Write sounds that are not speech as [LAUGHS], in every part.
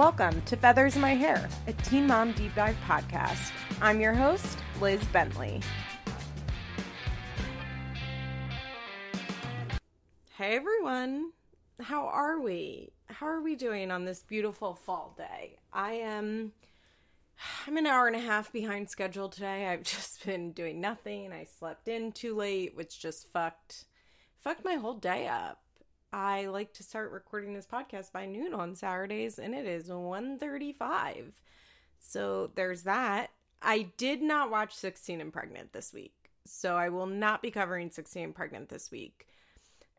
Welcome to Feathers in My Hair, a Teen Mom Deep Dive podcast. I'm your host, Liz Bentley. Hey everyone, how are we? How are we doing on this beautiful fall day? I am. I'm an hour and a half behind schedule today. I've [LAUGHS] just been doing nothing. I slept in too late, which just fucked fucked my whole day up. I like to start recording this podcast by noon on Saturdays and it is 1:35. So there's that. I did not watch 16 and Pregnant this week. So I will not be covering 16 and Pregnant this week.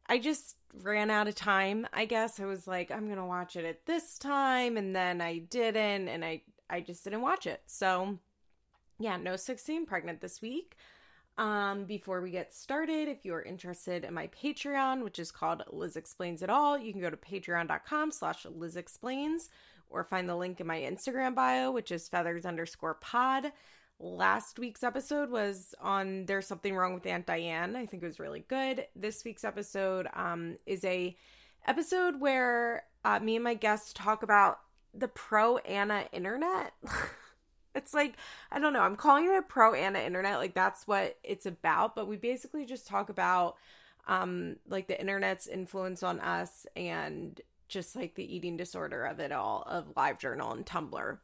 I just ran out of time. I guess I was like I'm going to watch it at this time and then I didn't and I I just didn't watch it. So yeah, no 16 Pregnant this week. Um, before we get started, if you're interested in my Patreon, which is called Liz Explains It All, you can go to patreon.com slash Liz Explains or find the link in my Instagram bio, which is feathers underscore pod. Last week's episode was on There's Something Wrong with Aunt Diane. I think it was really good. This week's episode um, is a episode where uh, me and my guests talk about the pro ana internet. [LAUGHS] It's like, I don't know, I'm calling it a pro ana internet. Like, that's what it's about. But we basically just talk about, um, like the internet's influence on us and just like the eating disorder of it all, of LiveJournal and Tumblr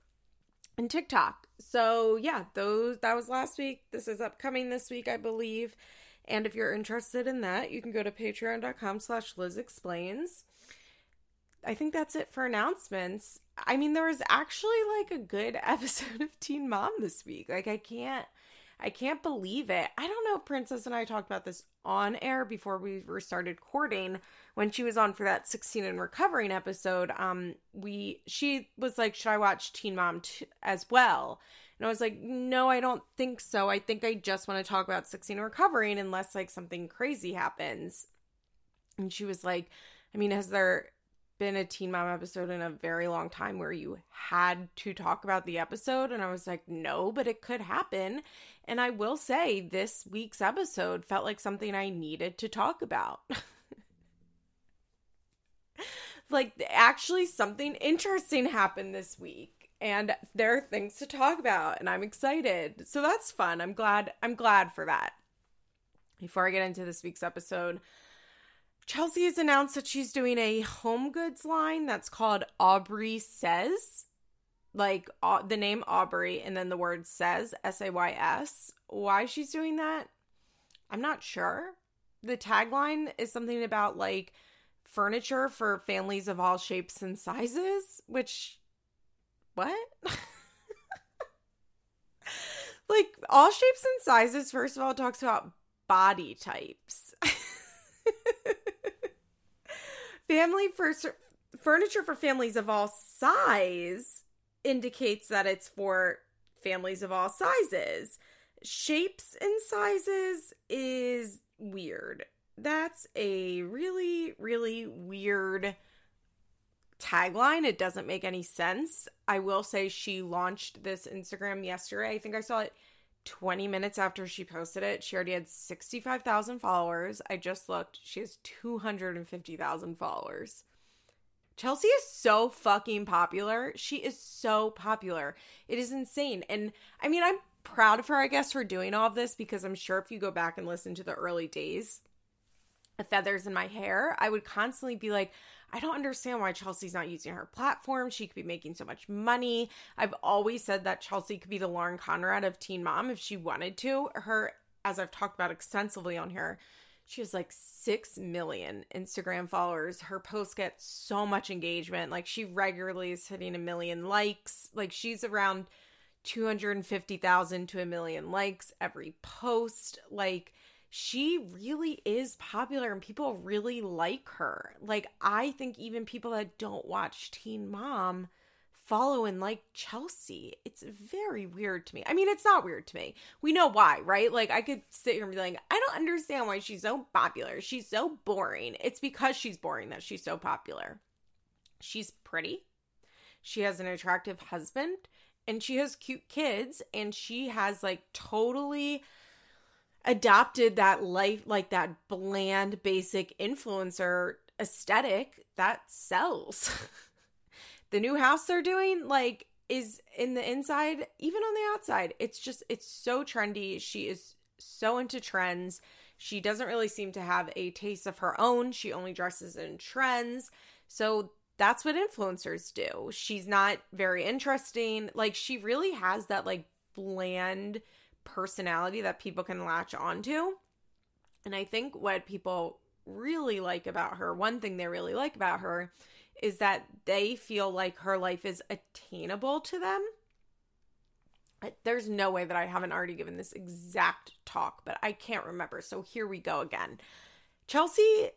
and TikTok. So, yeah, those, that was last week. This is upcoming this week, I believe. And if you're interested in that, you can go to patreon.com slash Liz Explains. I think that's it for announcements. I mean, there was actually like a good [LAUGHS] episode of Teen Mom this week. Like, I can't. I can't believe it. I don't know Princess and I talked about this on air before we started courting when she was on for that 16 and recovering episode. Um we she was like, "Should I watch Teen Mom t- as well?" And I was like, "No, I don't think so. I think I just want to talk about 16 and recovering unless like something crazy happens." And she was like, "I mean, has there been a Teen Mom episode in a very long time where you had to talk about the episode. And I was like, no, but it could happen. And I will say, this week's episode felt like something I needed to talk about. [LAUGHS] like, actually, something interesting happened this week. And there are things to talk about, and I'm excited. So that's fun. I'm glad. I'm glad for that. Before I get into this week's episode, Chelsea has announced that she's doing a home goods line that's called Aubree Says. Like uh, the name Aubrey and then the word says, S A Y S. Why she's doing that, I'm not sure. The tagline is something about like furniture for families of all shapes and sizes, which, what? [LAUGHS] like all shapes and sizes, first of all, talks about body types. [LAUGHS] Family for furniture for families of all size indicates that it's for families of all sizes. Shapes and sizes is weird. That's a really, really weird tagline. It doesn't make any sense. I will say she launched this Instagram yesterday. I think I saw it 20 minutes after she posted it, she already had 65,000 followers. I just looked. She has 250,000 followers. Chelsea is so fucking popular. She is so popular. It is insane. And I mean, I'm proud of her, I guess, for doing all of this because I'm sure if you go back and listen to the early days, the feathers in my hair, I would constantly be like, I don't understand why Chelsea's not using her platform. She could be making so much money. I've always said that Chelsea could be the Lauren Conrad of Teen Mom if she wanted to. Her, as I've talked about extensively on here, she has like 6 million Instagram followers. Her posts get so much engagement. Like she regularly is hitting a million likes. Like she's around 250,000 to a million likes every post. Like she really is popular and people really like her. Like, I think even people that don't watch Teen Mom follow and like Chelsea. It's very weird to me. I mean, it's not weird to me. We know why, right? Like, I could sit here and be like, I don't understand why she's so popular. She's so boring. It's because she's boring that she's so popular. She's pretty. She has an attractive husband and she has cute kids and she has like totally adopted that life like that bland basic influencer aesthetic that sells [LAUGHS] The new house they're doing, like, is in the inside, even on the outside. It's just, it's so trendy. She is so into trends. She doesn't really seem to have a taste of her own. She only dresses in trends. So that's what influencers do. She's not very interesting. Like, she really has that, like, bland personality that people can latch onto. And I think what people really like about her, one thing they really like about her, is that they feel like her life is attainable to them. There's no way that I haven't already given this exact talk, but I can't remember. So here we go again. Chelsea,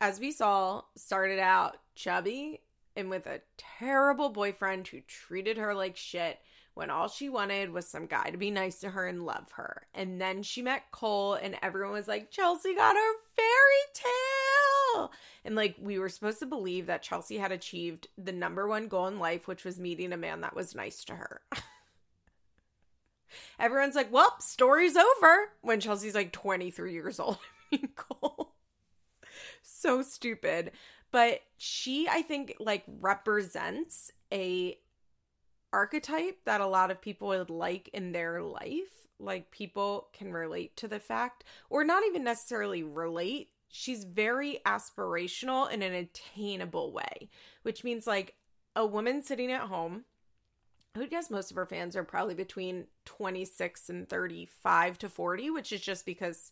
as we saw, started out chubby and with a terrible boyfriend who treated her like shit when all she wanted was some guy to be nice to her and love her. And then she met Cole, and everyone was like, Chelsea got her fairy tale. And like, we were supposed to believe that Chelsea had achieved the number one goal in life, which was meeting a man that was nice to her. [LAUGHS] Everyone's like, well, story's over when Chelsea's like 23 years old. [LAUGHS] Cole. so stupid. But she, I think, like represents a archetype that a lot of people would like in their life. Like people can relate to the fact, or not even necessarily relate. She's very aspirational in an attainable way, which means like a woman sitting at home. I would guess most of her fans are probably between 26 and 35 to 40, which is just because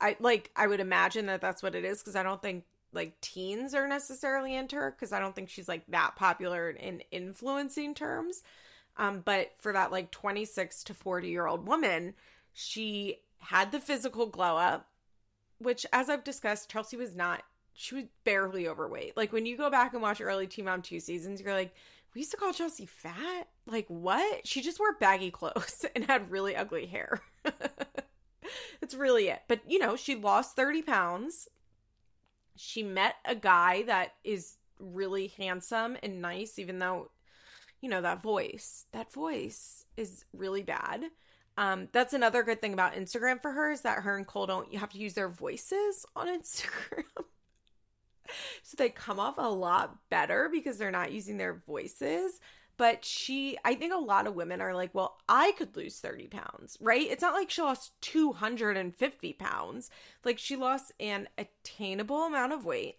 I like, I would imagine that that's what it is because I don't think like teens are necessarily into her because I don't think she's like that popular in influencing terms. Um, but for that like 26 to 40 year old woman, she had the physical glow up, which as I've discussed, Chelsea was not, she was barely overweight. Like when you go back and watch early Teen Mom 2 seasons, you're like, we used to call Chelsea fat? Like what? She just wore baggy clothes [LAUGHS] and had really ugly hair. [LAUGHS] That's really it. But you know, she lost 30 pounds she met a guy that is really handsome and nice, even though, you know, that voice, that voice is really bad. Um, that's another good thing about Instagram for her is that her and Cole don't you have to use their voices on [LAUGHS] Instagram. so they come off a lot better because they're not using their voices but she i think a lot of women are like well i could lose 30 pounds right? It's not like she lost 250 pounds. Like she lost an attainable amount of weight.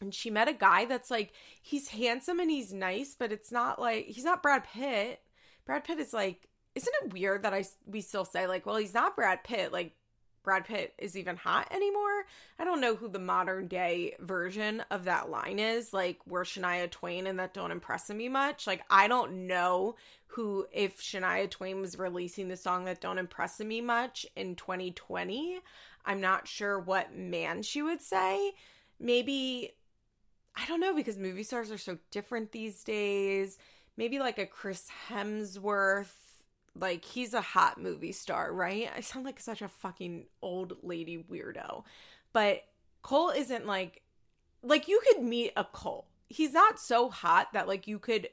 And she met a guy that's like he's handsome and he's nice but it's not like he's not brad pitt. Brad pitt is like isn't it weird that i we still say like well he's not brad pitt like Brad Pitt is even hot anymore. I don't know who the modern day version of that line is. Like, we're Shania Twain and that don't impress me much. Like, I don't know who, if Shania Twain was releasing the song that don't impress me much in 2020, I'm not sure what man she would say. Maybe, I don't know, because movie stars are so different these days. Maybe like a Chris Hemsworth like he's a hot movie star, right? I sound like such a fucking old lady weirdo. But Cole isn't like like you could meet a Cole. He's not so hot that like you could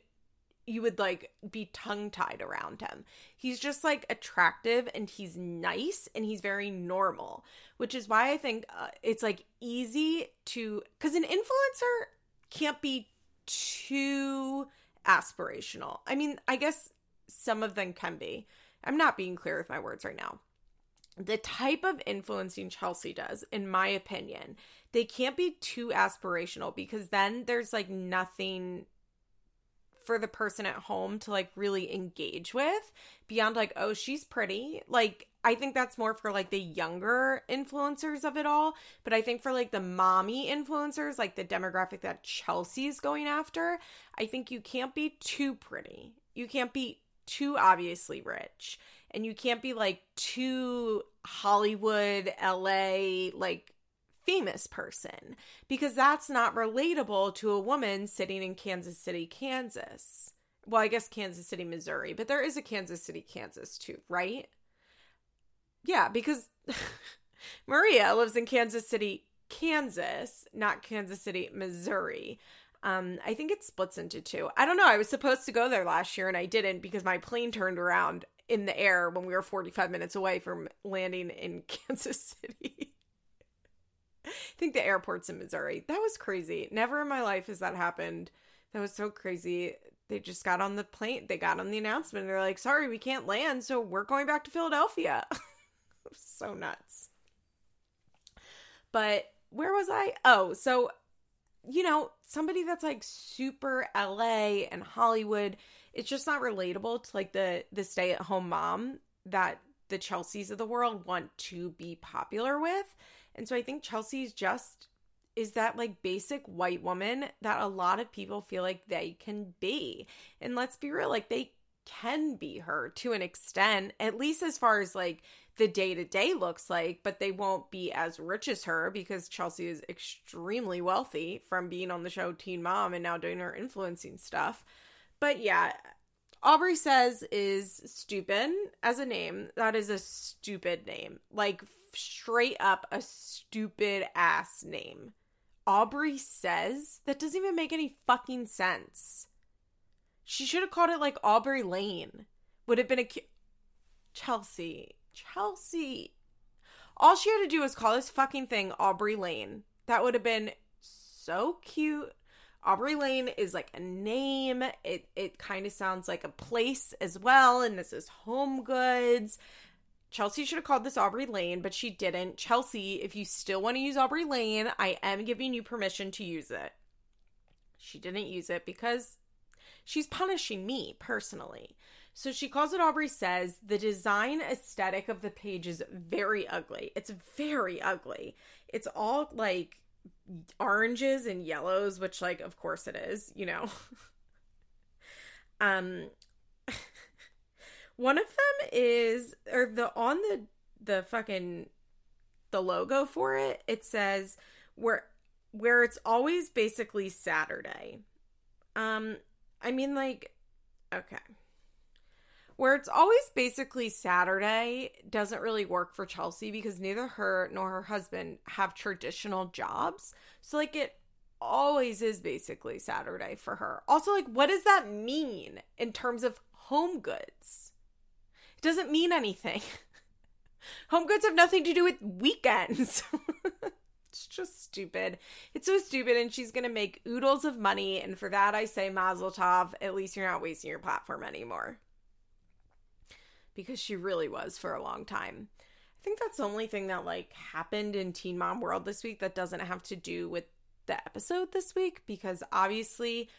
you would like be tongue tied around him. He's just like attractive and he's nice and he's very normal, which is why I think uh, it's like easy to cuz an influencer can't be too aspirational. I mean, I guess some of them can be. I'm not being clear with my words right now. The type of influencing Chelsea does, in my opinion, they can't be too aspirational because then there's like nothing for the person at home to like really engage with beyond like, oh, she's pretty. Like, I think that's more for like the younger influencers of it all. But I think for like the mommy influencers, like the demographic that Chelsea's going after, I think you can't be too pretty. You can't be too obviously rich and you can't be like too Hollywood, LA, like famous person because that's not relatable to a woman sitting in Kansas City, Kansas. Well, I guess Kansas City, Missouri, but there is a Kansas City, Kansas too, right? Yeah, because [LAUGHS] Maria lives in Kansas City, Kansas, not Kansas City, Missouri. Um, I think it splits into two. I don't know. I was supposed to go there last year and I didn't because my plane turned around in the air when we were 45 minutes away from landing in [LAUGHS] Kansas City. I think the airport's in Missouri. That was crazy. Never in my life has that happened. That was so crazy. They just got on the plane. They got on the announcement. They're like, sorry, we can't land. So we're going back to Philadelphia. [LAUGHS] so nuts. But where was I? Oh, so, you know, somebody that's like super LA and Hollywood, it's just not relatable to like the the stay at home mom that the Chelseas of the world want to be popular with. And so I think Chelsea's just is that like basic white woman that a lot of people feel like they can be. And let's be real, like they can be her to an extent, at least as far as like the day to day looks like, but they won't be as rich as her because Chelsea is extremely wealthy from being on the show Teen Mom and now doing her influencing stuff. But yeah, Aubree says is stupid as a name. That is a stupid name. Like straight up a stupid ass name. Aubree says that doesn't even make any fucking sense. She should have called it like Aubrey Lane. Would have been a cu- Chelsea. Chelsea. All she had to do was call this fucking thing Aubrey Lane. That would have been so cute Aubrey Lane is like a name. It it kind of sounds like a place as well, and this is Home Goods. Chelsea should have called this Aubrey Lane, but she didn't. Chelsea, if you still want to use Aubrey Lane, I am giving you permission to use it. She didn't use it because she's punishing me personally. So she calls it Aubree Says. The design aesthetic of the page is very ugly. It's very ugly. It's all like oranges and yellows, which like of course it is, you know. [LAUGHS] um [LAUGHS] one of them is or the on the the fucking the logo for it, it says where where it's always basically Saturday. Um I mean like okay where it's always basically Saturday doesn't really work for Chelsea because neither her nor her husband have traditional jobs. So, like, it always is basically Saturday for her. Also, like, what does that mean in terms of home goods? It doesn't mean anything. [LAUGHS] home goods have nothing to do with weekends. [LAUGHS] it's just stupid. It's so stupid, and she's gonna make oodles of money. And for that, I say Mazel Tov. At least you're not wasting your platform anymore because she really was for a long time. I think that's the only thing that like happened in Teen Mom World this week that doesn't have to do with the episode this week because obviously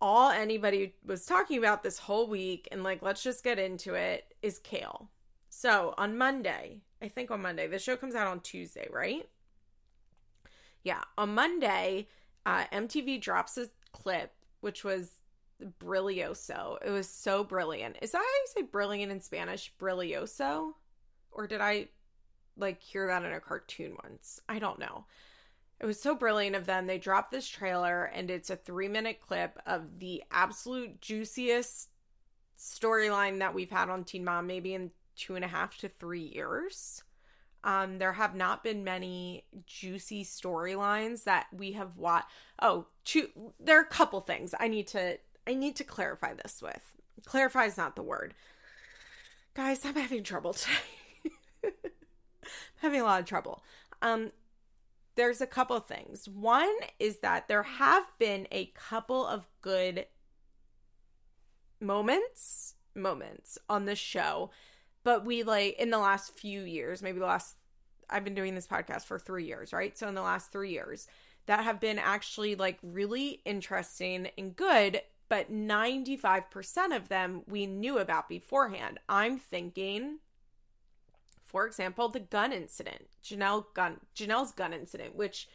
all anybody was talking about this whole week and like let's just get into it is Kail. So, on Monday, I think on Monday, the show comes out on Tuesday, right? Yeah, on Monday, uh, MTV drops a clip which was brilloso. It was so brilliant. Is that how you say brilliant in Spanish? Brilloso? Or did I like hear that in a cartoon once? I don't know. It was so brilliant of them. They dropped this trailer and it's a three minute clip of the absolute juiciest storyline that we've had on Teen Mom, maybe in two and a half to three years. Um, there have not been many juicy storylines that we have watched. Oh, there are a couple things I need to I need to clarify this with. Clarify is not the word. Guys, I'm having trouble [LAUGHS] today. Having a lot of trouble. Um, there's a couple things. One is that there have been a couple of good moments, moments on the show, but we like in the last few years, maybe the last I've been doing this podcast for 3 years, right? So in the last 3 years that have been actually like really interesting and good but 95% of them we knew about beforehand. I'm thinking, for example, the gun incident, Janelle gun, Janelle's gun incident, which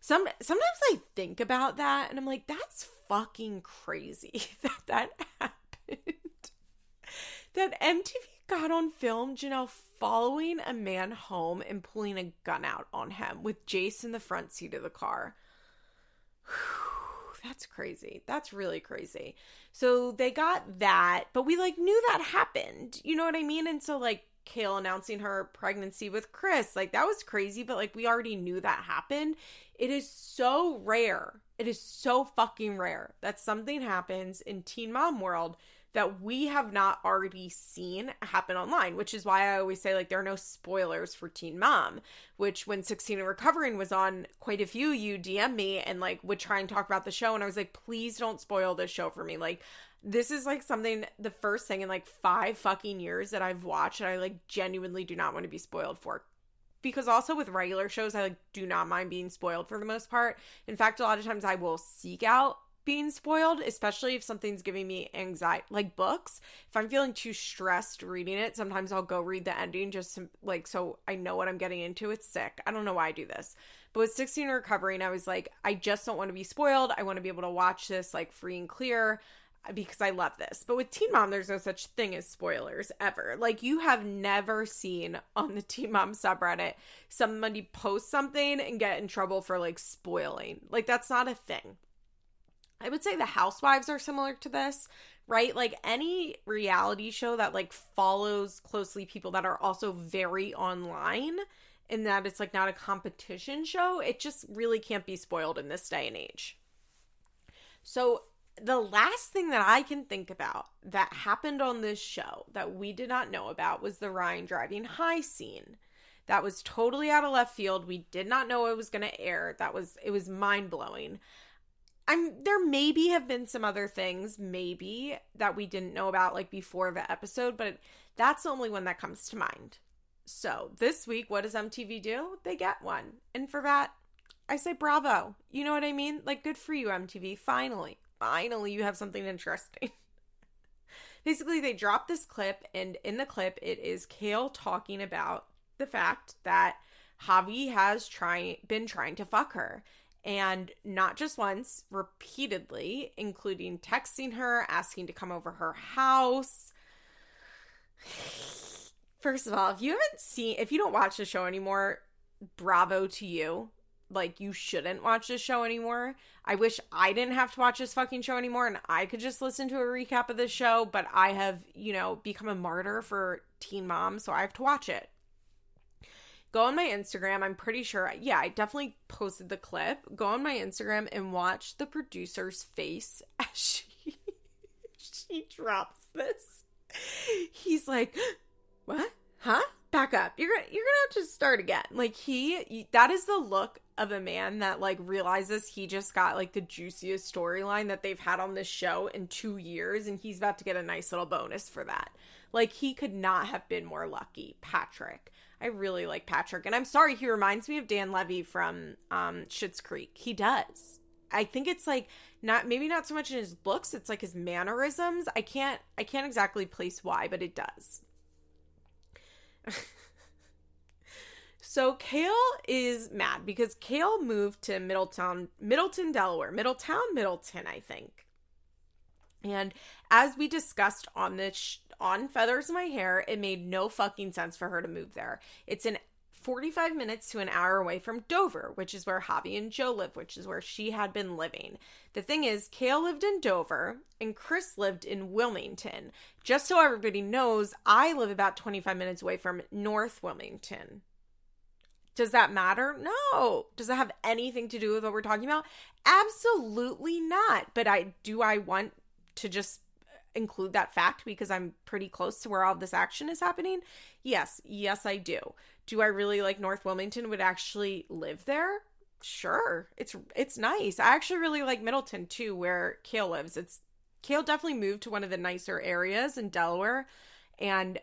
some sometimes I think about that and I'm like, that's fucking crazy [LAUGHS] that that happened. [LAUGHS] that MTV got on film Janelle following a man home and pulling a gun out on him with Jace in the front seat of the car. [SIGHS] Whew that's crazy. That's really crazy. So they got that, but we like knew that happened. You know what I mean? And so like Kail announcing her pregnancy with Chris. Like that was crazy, but like we already knew that happened. It is so rare. It is so fucking rare that something happens in teen mom world that we have not already seen happen online, which is why I always say like there are no spoilers for Teen Mom, which when 16 and Recovering was on, quite a few you DM me and like would try and talk about the show and I was like, please don't spoil this show for me. Like this is like something the first thing in like 5 fucking years that I've watched and I like genuinely do not want to be spoiled for because also with regular shows I like do not mind being spoiled for the most part. In fact, a lot of times I will seek out being spoiled, especially if something's giving me anxiety, like books. If I'm feeling too stressed reading it, sometimes I'll go read the ending just to, like so I know what I'm getting into. It's sick. I don't know why I do this. But with 16 recovering, I was like, I just don't want to be spoiled. I want to be able to watch this like free and clear uh, because I love this. But with Teen Mom, there's no such thing as spoilers ever. Like you have never seen on the [LAUGHS] Teen Mom subreddit somebody post something and get in trouble for like spoiling. Like that's not a thing. I would say the housewives are similar to this, right? Like any reality show that like follows closely people that are also very online in that it's like not a competition show, it just really can't be spoiled in this day and age. So the last thing that I can think about that happened on this show that we did not know about was the Ryan driving high scene. That was totally out of left field. We did not know it was going to air. That was it was mind-blowing. I'm there maybe have been some other things maybe that we didn't know about like before the episode, but that's the only one that comes to mind. So, this week what does MTV do? They get one. And for that, I say bravo. You know what I mean? Like good for you MTV. Finally. Finally you have something interesting. [LAUGHS] Basically, they drop this clip and in the clip it is Kail talking about the fact that Javi has trying been trying to fuck her and not just once, repeatedly, including texting her, asking to come over her house. First of all, if you haven't seen, if you don't watch the show anymore, bravo to you. Like, you shouldn't watch this show anymore. I wish I didn't have to watch this fucking show anymore and I could just listen to a recap of this show, but I have, you know, become a martyr for teen mom, so I have to watch it go on my Instagram. I'm pretty sure, yeah, I definitely posted the clip. Go on my Instagram and watch the producer's face [LAUGHS] as she she drops this. He's like, "What? Huh? Back up. You're gonna you're gonna have to start again." Like he, that is the look of a man that like realizes he just got like the juiciest storyline that they've had on this show in two years, and he's about to get a nice little bonus for that. Like he could not have been more lucky, Patrick. I really like Patrick, and I'm sorry he reminds me of Dan Levy from um Schitt's Creek. He does. I think it's like not maybe not so much in his looks, it's like his mannerisms. I can't I can't exactly place why, but it does. [LAUGHS] so Kail is mad because Kail moved to Middletown, Middleton, Delaware. Middletown, Middleton, I think. And as we discussed on this sh- on Feathers in My Hair, it made no fucking sense for her to move there. It's an 45 minutes to an hour away from Dover, which is where Javi and Jo live, which is where she had been living. The thing is, Kail lived in Dover and Chris lived in Wilmington. Just so everybody knows, I live about 25 minutes away from North Wilmington. Does that matter? No. Does that have anything to do with what we're talking about? Absolutely not. But I do I want to just include that fact because I'm pretty close to where all this action is happening? Yes, yes, I do. Do I really like North Wilmington? Would actually live there? Sure, it's it's nice. I actually really like Middleton too, where Kail lives. It's Kail definitely moved to one of the nicer areas in Delaware, and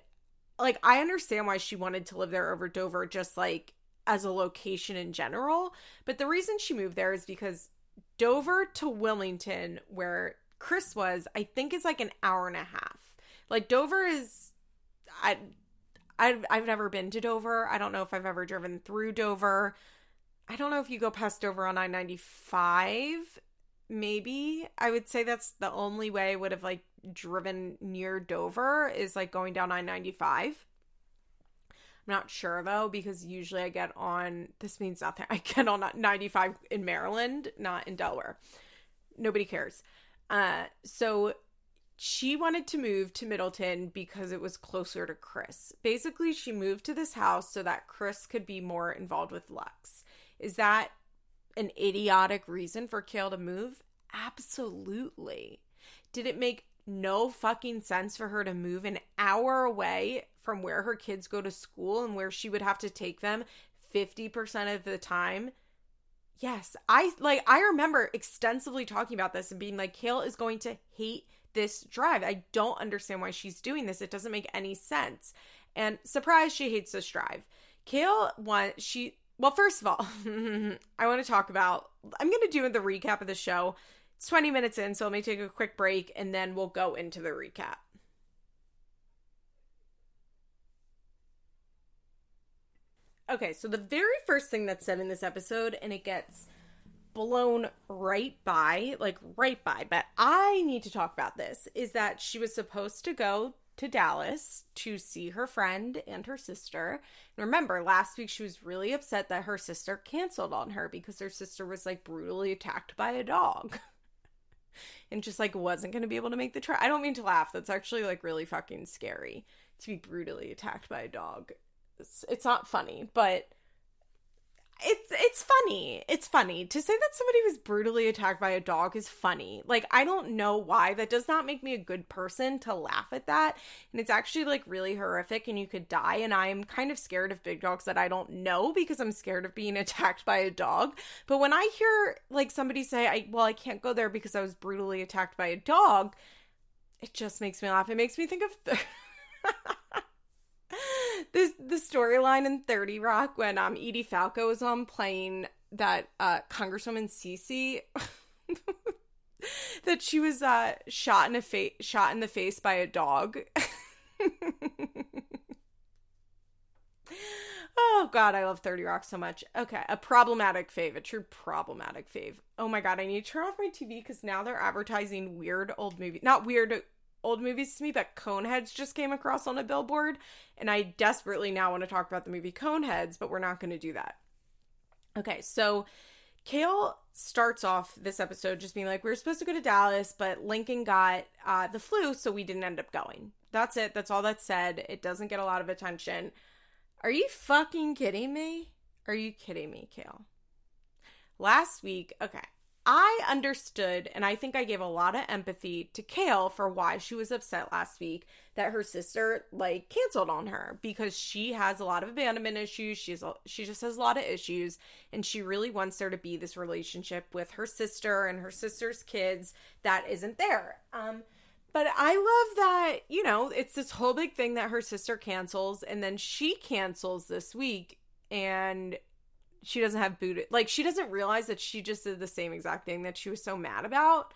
like I understand why she wanted to live there over Dover, just like as a location in general. But the reason she moved there is because Dover to Wilmington, where Chris was, I think is like an hour and a half. Like Dover is I I've I've never been to Dover. I don't know if I've ever driven through Dover. I don't know if you go past Dover on I-95. Maybe. I would say that's the only way I would have like driven near Dover is like going down I-95. I'm not sure though because usually I get on this means nothing. [LAUGHS] I get on 95 in Maryland, not in Delaware. Nobody cares. Uh, so she wanted to move to Middleton because it was closer to Chris. Basically, she moved to this house so that Chris could be more involved with Lux. Is that an idiotic reason for Kail to move? Absolutely. Did it make no fucking sense for her to move an hour away from where her kids go to school and where she would have to take them 50% of the time? Yes, I like I remember extensively talking about this and being like Kail is going to hate this drive. I don't understand why she's doing this. It doesn't make any sense. And surprise, she hates this drive. Kail want she well, first of all, [LAUGHS] I want to talk about I'm gonna do the recap of the show. It's 20 minutes in, so let me take a quick break and then we'll go into the recap. Okay, so the very first thing that's said in this episode, and it gets blown right by, like right by, but I need to talk about this, is that she was supposed to go to Dallas to see her friend and her sister. And remember, last week she was really upset that her sister canceled on her because her sister was like brutally attacked by a dog. [LAUGHS] and just like wasn't going to be able to make the trip. I don't mean to laugh. That's actually like really fucking scary to be brutally attacked by a dog. It's, it's not funny, but it's it's funny. It's funny to say that somebody was brutally attacked by a dog is funny. Like I don't know why that does not make me a good person to laugh at that. And it's actually like really horrific and you could die and I'm kind of scared of big dogs that I don't know because I'm scared of being [LAUGHS] attacked by a dog. But when I hear like somebody say I well I can't go there because I was brutally attacked by a dog, it just makes me laugh. It makes me think of [LAUGHS] the this the storyline in 30 Rock when um Edie Falco was on playing that uh Congresswoman Cece [LAUGHS] that she was uh shot in a face shot in the face by a dog. [LAUGHS] oh god, I love 30 Rock so much. Okay, a problematic fave, a true problematic fave. Oh my god, I need to turn off my TV because now they're advertising weird old movie not weird old movies to me, but Coneheads just came across on a billboard, and I desperately now want to talk about the movie Coneheads, but we're not going to do that. Okay, so Kail starts off this episode just being like, we were supposed to go to Dallas, but Lincoln got uh, the flu, so we didn't end up going. That's it. That's all that's said. It doesn't get a lot of attention. Are you fucking kidding me? Are you kidding me, Kail? Last week, okay, I understood, and I think I gave a lot of empathy to Kail for why she was upset last week that her sister like canceled on her because she has a lot of abandonment issues. She's she just has a lot of issues, and she really wants there to be this relationship with her sister and her sister's kids that isn't there. Um, but I love that you know it's this whole big thing that her sister cancels, and then she cancels this week, and she doesn't have boot like she doesn't realize that she just did the same exact thing that she was so mad about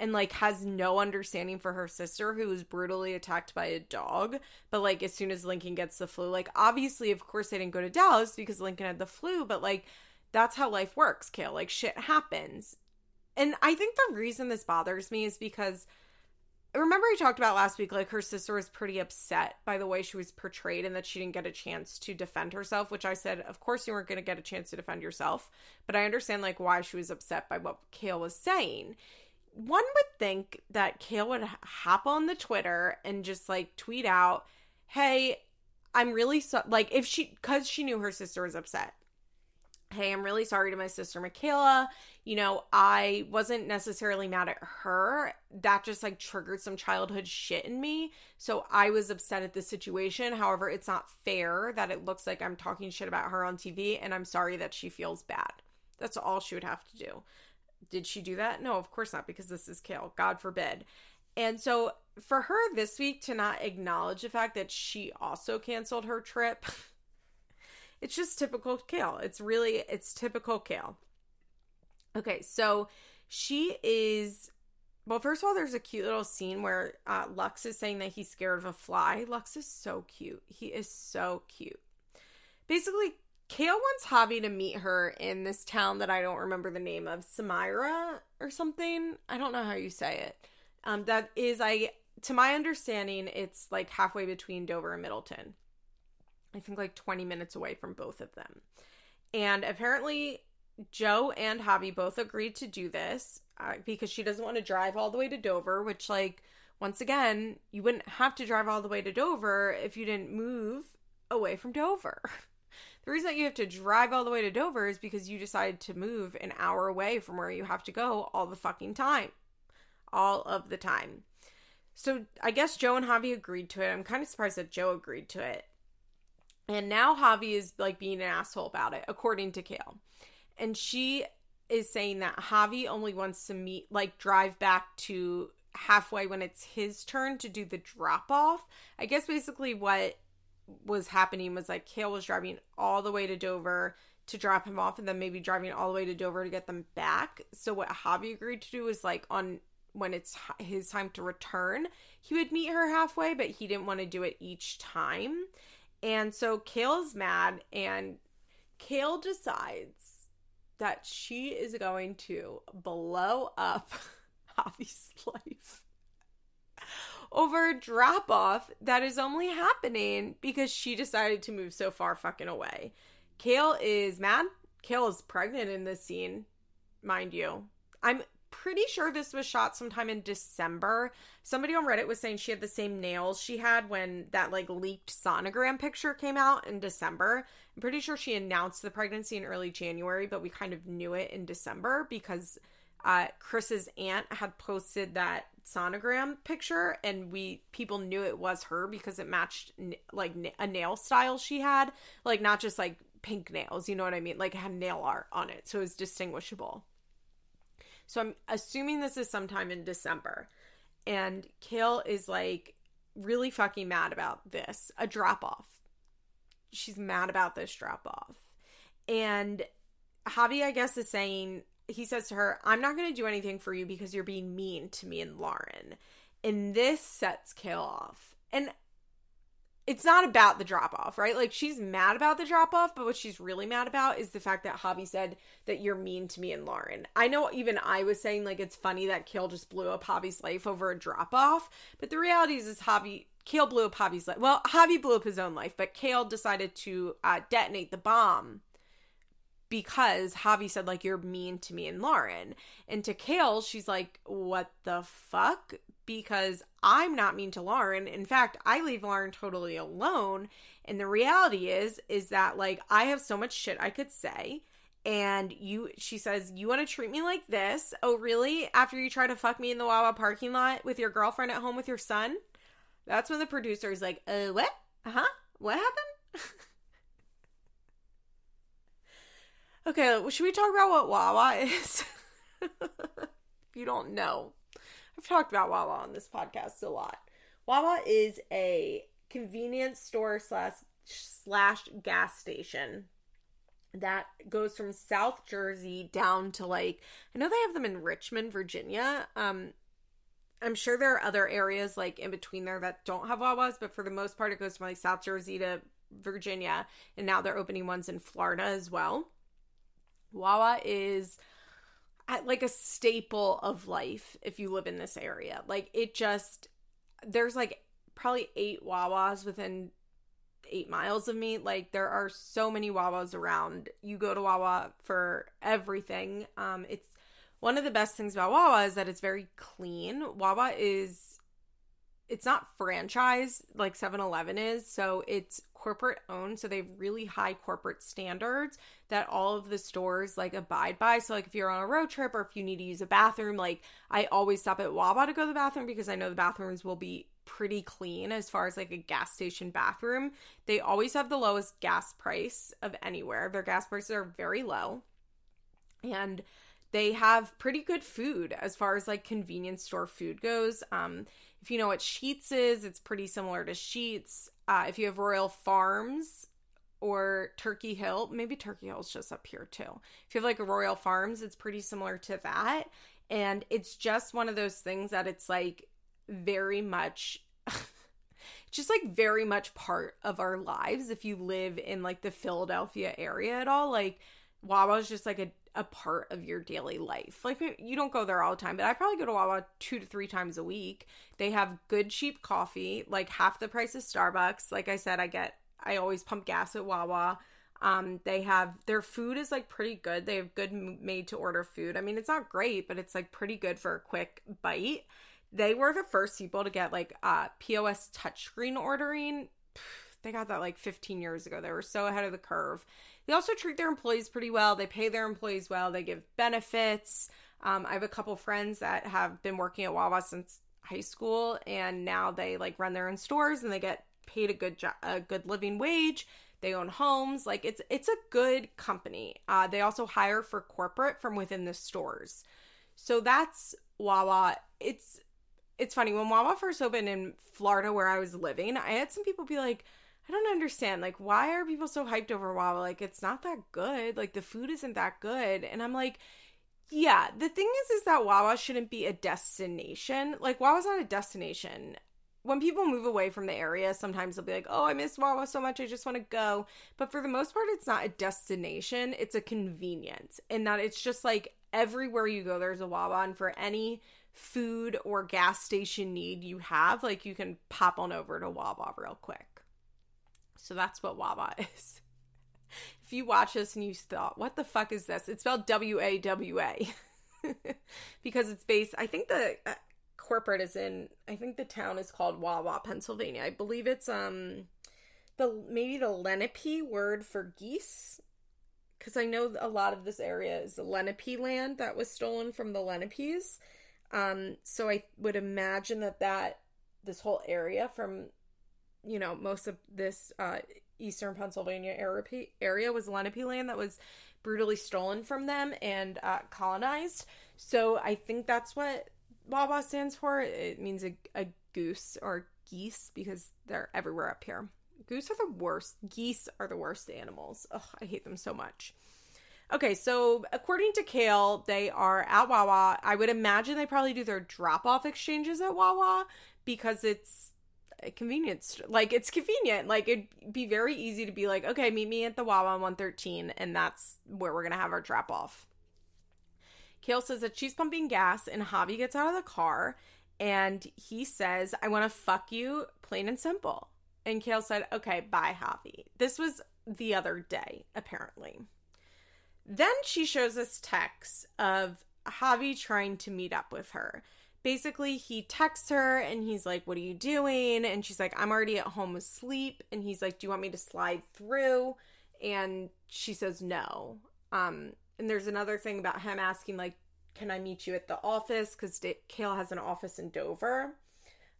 and like has no understanding for her sister who was brutally attacked by a dog. But like as soon as lincoln gets the flu like obviously of course they didn't go to dallas because lincoln had the flu but like that's how life works kail like shit happens. And i think the reason this bothers me is because remember I talked about last week, like her sister was pretty upset by the way she was portrayed and that she didn't get a chance to defend herself, which I said, of course you weren't going to get a chance to defend yourself. But I understand like why she was upset by what Kail was saying. One would think that Kail would hop on the Twitter and just like tweet out, hey, I'm really so like if she because she knew her sister was upset hey, I'm really sorry to my sister Michaela. You know, I wasn't necessarily mad at her. That just like triggered some childhood shit in me. So I was upset at the situation. However, it's not fair that it looks like I'm talking shit about her on TV, and I'm sorry that she feels bad. That's all she would have to do. Did she do that? No, of course not, because this is Kail. God forbid. And so for her this week to not acknowledge the fact that she also canceled her trip. [LAUGHS] It's just typical Kail. It's really it's typical Kail. Okay, so she is well, first of all, there's a cute little scene where uh, Lux is saying that he's scared of a fly. Lux is so cute. He is so cute. Basically, Kail wants Javi to meet her in this town that I don't remember the name of, Samira or something. I don't know how you say it. Um, that is, I to my understanding, it's like halfway between Dover and Middleton. I think like 20 minutes away from both of them. And apparently, Jo and Javi both agreed to do this uh, because she doesn't want to drive all the way to Dover, which, like, once again, you wouldn't have to drive all the way to Dover if you didn't move away from Dover. [LAUGHS] The reason that you have to drive all the way to Dover is because you decided to move an hour away from where you have to go all the fucking time. All of the time. So I guess Jo and Javi agreed to it. I'm kind of surprised that Jo agreed to it. And now Javi is like being an asshole about it, according to Kail. And she is saying that Javi only wants to meet, like, drive back to halfway when it's his turn to do the drop off. I guess basically what was happening was like Kail was driving all the way to Dover to drop him off and then maybe driving all the way to Dover to get them back. So what Javi agreed to do was like on when it's his time to return, he would meet her halfway, but he didn't want to do it each time. And so Kail's mad and Kail decides that she is going to blow up [LAUGHS] Javi's life over a drop off that is only happening because she decided to move so far fucking away. Kail is mad. Kail is pregnant in this scene, mind you. I'm pretty sure this was shot sometime in December. Somebody on Reddit was saying she had the same nails she had when that like leaked sonogram picture came out in December. I'm pretty sure she announced the pregnancy in early January, but we kind of knew it in December because uh, Chris's aunt had posted that sonogram picture, and we people knew it was her because it matched like a nail style she had, like not just like pink nails, you know what I mean? Like it had nail art on it, so it was distinguishable. So I'm assuming this is sometime in December, and Kail is like really fucking mad about this, a drop off. She's mad about this drop off, and Javi, I guess, is saying he says to her, I'm not going to do anything for you because you're being mean to me and Lauren. And this sets Kail off. And it's not about the drop off, right? Like she's mad about the drop off, but what she's really mad about is the fact that Javi said that you're mean to me and Lauren. I know even I was saying like it's funny that Kail just blew up Javi's life over a drop off, but the reality is is Javi Kail blew up Javi's life. Well, Javi blew up his own life, but Kail decided to uh, detonate the bomb because Javi said like you're mean to me and Lauren. And to Kail, she's like, "What the fuck?" Because I'm not mean to Lauren. In fact, I leave Lauren totally alone. And the reality is is that like I have so much shit I could say. And you she says you want to treat me like this? Oh really? After you try to fuck me in the wawa parking lot with your girlfriend at home with your son? That's when the producer is like uh what? Uh-huh what happened? [LAUGHS] Okay, should we talk about what Wawa is? [LAUGHS] if you don't know, I've talked about Wawa on this podcast a lot. Wawa is a convenience store slash slash gas station that goes from South Jersey down to like I know they have them in Richmond, Virginia. Um I'm sure there are other areas like in between there that don't have Wawas, but for the most part it goes from like South Jersey to Virginia and now they're opening ones in Florida as well. Wawa is like a staple of life if you live in this area. Like it just there's like probably eight Wawas within eight miles of me. Like there are so many Wawas around. You go to Wawa for everything. Um, it's one of the best things about Wawa is that it's very clean. Wawa is it's not franchise like 7-Eleven is, so it's corporate owned so they have really high corporate standards that all of the stores like abide by. So like if you're on a road trip or if you need to use a bathroom like i always stop at wawa to go to the bathroom because i know the bathrooms will be pretty clean as far as like a gas station bathroom. They always have the lowest gas price of anywhere. Their gas prices are very low. And they have pretty good food as far as like convenience store food goes. Um if you know what Sheetz is, it's pretty similar to Sheetz. Uh, if you have Royal Farms or Turkey Hill, maybe Turkey Hill's just up here too. If you have like a Royal Farms, it's pretty similar to that. And it's just one of those things that it's like very much [LAUGHS] just like very much part of our lives if you live in like the Philadelphia area at all. Like Wawa is just like a, a part of your daily life. Like you don't go there all the time, but I probably go to Wawa two to three times a week. They have good cheap coffee, like half the price of Starbucks. Like I said, I get I always pump gas at Wawa. Um, they have their food is like pretty good. They have good made to order food. I mean, it's not great, but it's like pretty good for a quick bite. They were the first people to get like uh POS touchscreen ordering. They got that like 15 years ago. They were so ahead of the curve. They also treat their employees pretty well. They pay their employees well. They give benefits. Um, I have a couple friends that have been working at Wawa since high school, and now they like run their own stores and they get paid a good job, a good living wage. They own homes. Like it's it's a good company. Uh, they also hire for corporate from within the stores. So that's Wawa. It's it's funny when Wawa first opened in Florida where I was living. I had some people be like, I don't understand. Like, why are people so hyped over Wawa? Like, it's not that good. Like, the food isn't that good. And I'm like, yeah, the thing is, is that Wawa shouldn't be a destination. Like, Wawa's not a destination. When people move away from the area, sometimes they'll be like, oh, I miss Wawa so much. I just want to go. But for the most part, it's not a destination. It's a convenience. In that it's just like everywhere you go, there's a Wawa. And for any food or gas station need you have, like, you can pop on over to Wawa real quick. So that's what Wawa [LAUGHS] is. if you watch this and you thought, what the fuck is this? It's spelled W A W A [LAUGHS] because it's based, I think the uh, corporate is in, I think the town is called Wawa, Pennsylvania. I believe it's, um, the maybe the Lenape word for geese because I know a lot of this area is Lenape land that was stolen from the Lenapes. Um, so I would imagine that that this whole area from you know, most of this uh, eastern Pennsylvania area was Lenape land that was brutally stolen from them and uh, colonized. So I think that's what Wawa stands for. It means a, a goose or geese because they're everywhere up here. Goose are the worst. Geese are the worst animals. Ugh, I hate them so much. Okay, so according to Kail, they are at Wawa. I would imagine they probably do their drop off exchanges at Wawa because it's convenience like it's convenient. Like it'd be very easy to be like okay meet me at the wawa on 113 and that's where we're gonna have our drop off. Kail says that she's pumping gas and javi gets out of the car and he says i want to fuck you plain and simple. And Kail said okay bye javi. This was the other day apparently. Then she shows us texts of javi trying to meet up with her basically he texts her and he's like what are you doing? And she's like i'm already at home asleep. And he's like do you want me to slide through? And she says no. Um and there's another thing about him asking like can i meet you at the office? Because Kail has an office in dover.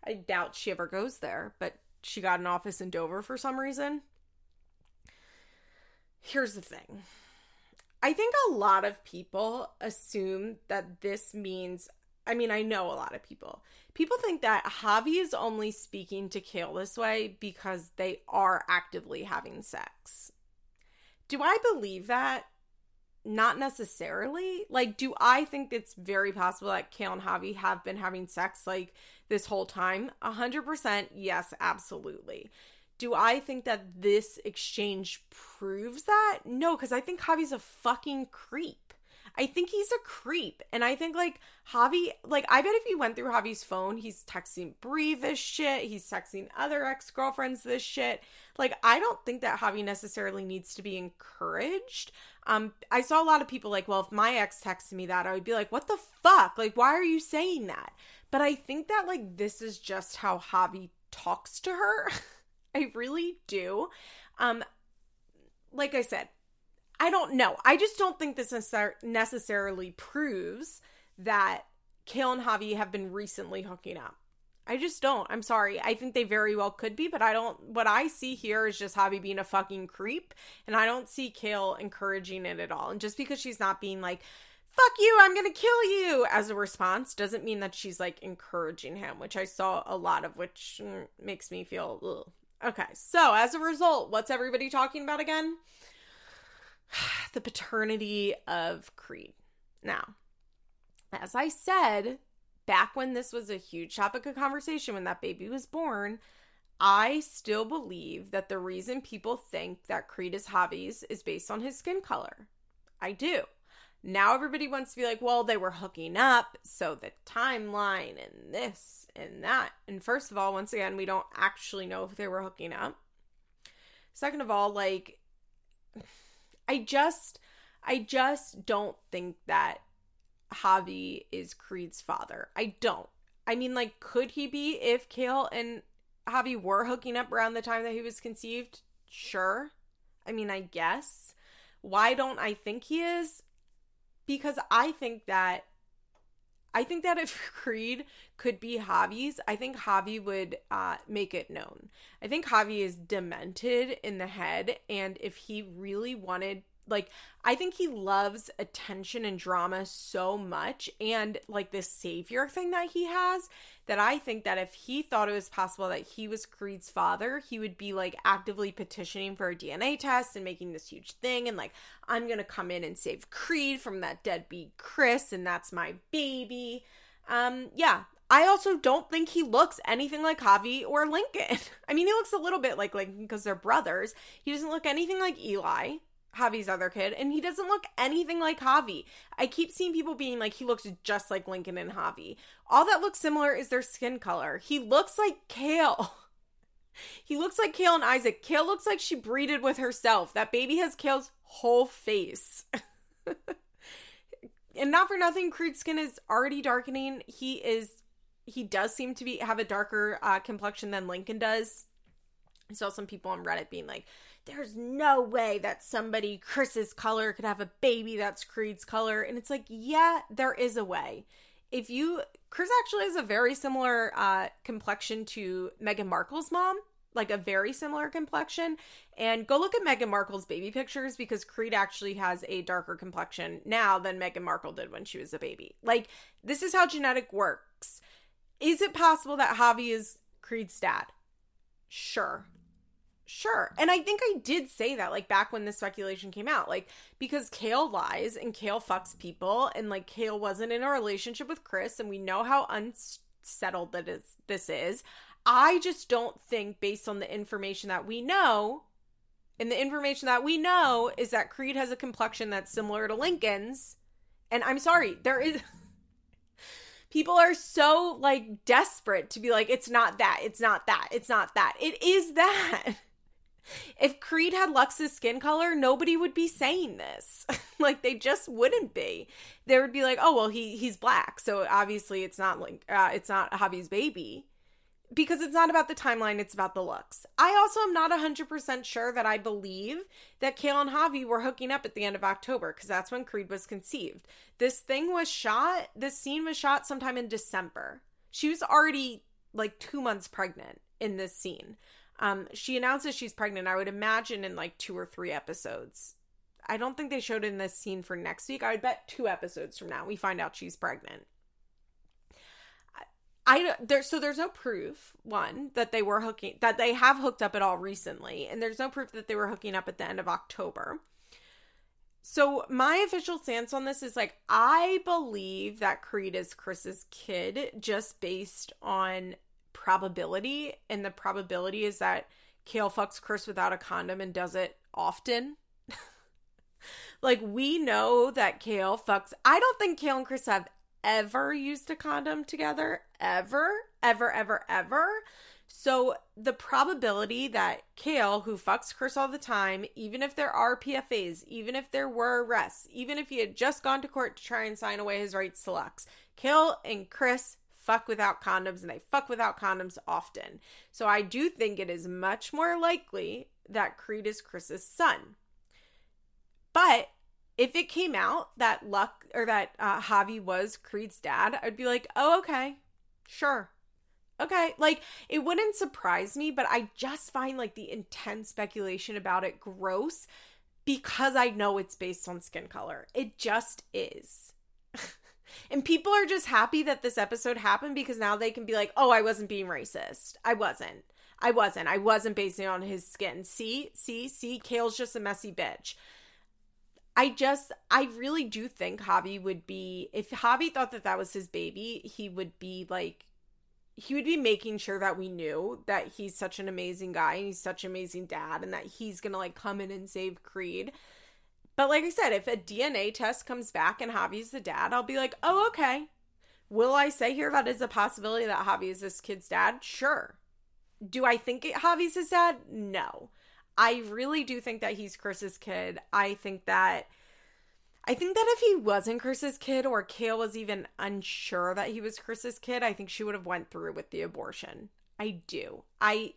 I doubt she ever goes there but she got an office in dover for some reason. Here's the thing. I think a lot of people assume that this means I mean, I know a lot of people. People think that Javi is only speaking to Kail this way because they are actively having sex. Do I believe that? Not necessarily. Like, do I think it's very possible that Kail and Javi have been having sex like this whole time? A hundred percent, yes, absolutely. Do I think that this exchange proves that? No, because I think Javi's a fucking creep. I think he's a creep. And I think like Javi, like I bet if you went through Javi's phone, he's texting Brie this shit. He's texting other ex girlfriends this shit. Like I don't think that Javi necessarily needs to be encouraged. Um, I saw a lot of people like, well, if my ex texted me that, I would be like, what the fuck? Like, why are you saying that? But I think that like this is just how Javi talks to her. [LAUGHS] I really do. Um, like I said, I don't know. I just don't think this necessarily proves that Kail and Javi have been recently hooking up. I just don't. I'm sorry. I think they very well could be, but I don't. What I see here is just Javi being a fucking creep, and I don't see Kail encouraging it at all. And just because she's not being like, fuck you, I'm gonna kill you as a response doesn't mean that she's like encouraging him, which I saw a lot of, which mm, makes me feel, ugh. okay. So as a result, what's everybody talking about again? [SIGHS] the paternity of Creed. Now, as I said, back when this was a huge topic of conversation when that baby was born, I still believe that the reason people think that Creed is Javi's is based on his skin color. I do. Now everybody wants to be like, well, they were hooking up, so the timeline and this and that. And first of all, once again, we don't actually know if they were hooking up. Second of all, like I just I just don't think that Javi is Creed's father. I don't. I mean, like, could he be if Kail and Javi were hooking up around the time that he was conceived? Sure. I mean, I guess. Why don't I think he is? Because I think that I think that if [LAUGHS] Creed could be Javi's, I think Javi would uh, make it known. I think Javi is demented in the head, and if he really wanted like I think he loves attention and drama so much and like this savior thing that he has that I think that if he thought it was possible that he was Creed's father, he would be like actively petitioning for a DNA test and making this huge thing and like I'm going to come in and save Creed from that deadbeat Chris and that's my baby. Um yeah, I also don't think he looks anything like Javi or Lincoln. [LAUGHS] I mean, he looks a little bit like Lincoln because they're brothers. He doesn't look anything like Eli. Javi's other kid, and he doesn't look anything like Javi. I keep seeing people being like, he looks just like Lincoln and Javi. All that looks similar is their skin color. He looks like Kail. [LAUGHS] He looks like Kail and Isaac. Kail looks like she breeded with herself. That baby has Kail's whole face. [LAUGHS] and not for nothing, crude skin is already darkening. He is he does seem to be have a darker uh, complexion than Lincoln does. I saw some people on Reddit being like, there's no way that somebody Chris's color could have a baby that's Creed's color. And it's like, yeah, there is a way. If you, Chris actually has a very similar uh, complexion to Meghan Markle's mom, like a very similar complexion. And go look at Meghan Markle's baby pictures because Creed actually has a darker complexion now than Meghan Markle did when she was a baby. Like, this is how genetic works. Is it possible that Javi is Creed's dad? Sure. Sure. And I think I did say that like back when the speculation came out, like because Kail lies and Kail fucks people and like Kail wasn't in a relationship with Chris and we know how unsettled that is this is. I just don't think based on the information that we know and the information that we know is that Creed has a complexion that's similar to Lincoln's. And I'm sorry, there is [LAUGHS] people are so like desperate to be like it's not that, it's not that, it's not that. It is that. [LAUGHS] If Creed had Lux's skin color, nobody would be saying this. [LAUGHS] like they just wouldn't be. They would be like, "Oh, well, he he's black, so obviously it's not like uh, it's not Javi's baby." Because it's not about the timeline, it's about the looks. I also am not 100% sure that I believe that Kail and Javi were hooking up at the end of October because that's when Creed was conceived. This thing was shot, this scene was shot sometime in December. She was already like two months pregnant in this scene. Um, she announces she's pregnant. I would imagine in like two or three episodes. I don't think they showed in this scene for next week. I would bet two episodes from now we find out she's pregnant. I there so there's no proof one that they were hooking that they have hooked up at all recently, and there's no proof that they were hooking up at the end of October. So my official stance on this is like I believe that Creed is Chris's kid just based on probability, and the probability is that Kail fucks Chris without a condom and does it often. [LAUGHS] like we know that Kail fucks. I don't think Kail and Chris have ever used a condom together, ever, ever, ever, ever. So the probability that Kail, who fucks Chris all the time, even if there are PFAs, even if there were arrests, even if he had just gone to court to try and sign away his rights to Lux, Kail and Chris fuck without condoms and they fuck without condoms often. So I do think it is much more likely that Creed is Chris's son. But if it came out that Luck or that uh, Javi was Creed's dad, I'd be like, oh, okay, sure. Okay, like it wouldn't surprise me, but I just find like the intense speculation about it gross because I know it's based on skin color. It just is. [LAUGHS] And people are just happy that this episode happened because now they can be like, oh, I wasn't being racist. I wasn't. I wasn't. I wasn't basing on his skin. See, see, see, Kail's just a messy bitch. I just, I really do think Javi would be, if Javi thought that that was his baby, he would be like, he would be making sure that we knew that he's such an amazing guy and he's such an amazing dad and that he's gonna like come in and save Creed. But like I said, if a DNA test comes back and Javi's the dad, I'll be like, oh, okay. Will I say here that is a possibility that Javi is this kid's dad? Sure. Do I think it, Javi's his dad? No. I really do think that he's Chris's kid. I think that I think that if he wasn't Chris's kid or Kail was even unsure that he was Chris's kid, I think she would have went through with the abortion. I do. I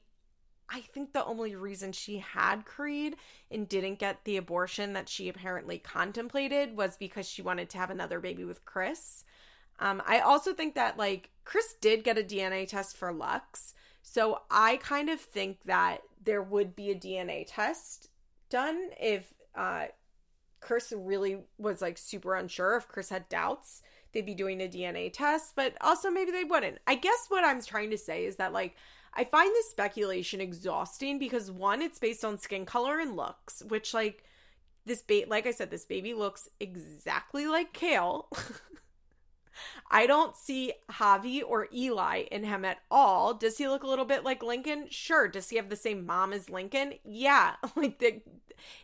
I think the only reason she had Creed and didn't get the abortion that she apparently contemplated was because she wanted to have another baby with Chris. Um, I also think that like Chris did get a DNA test for Lux, so I kind of think that there would be a DNA test done if uh, Chris really was like super unsure. If Chris had doubts, they'd be doing a DNA test, but also maybe they wouldn't. I guess what I'm trying to say is that like I find this speculation exhausting because one, it's based on skin color and looks, which like this bait like I said, this baby looks exactly like Kail. [LAUGHS] I don't see Javi or Eli in him at all. Does he look a little bit like Lincoln? Sure. Does he have the same mom as Lincoln? Yeah. [LAUGHS] Like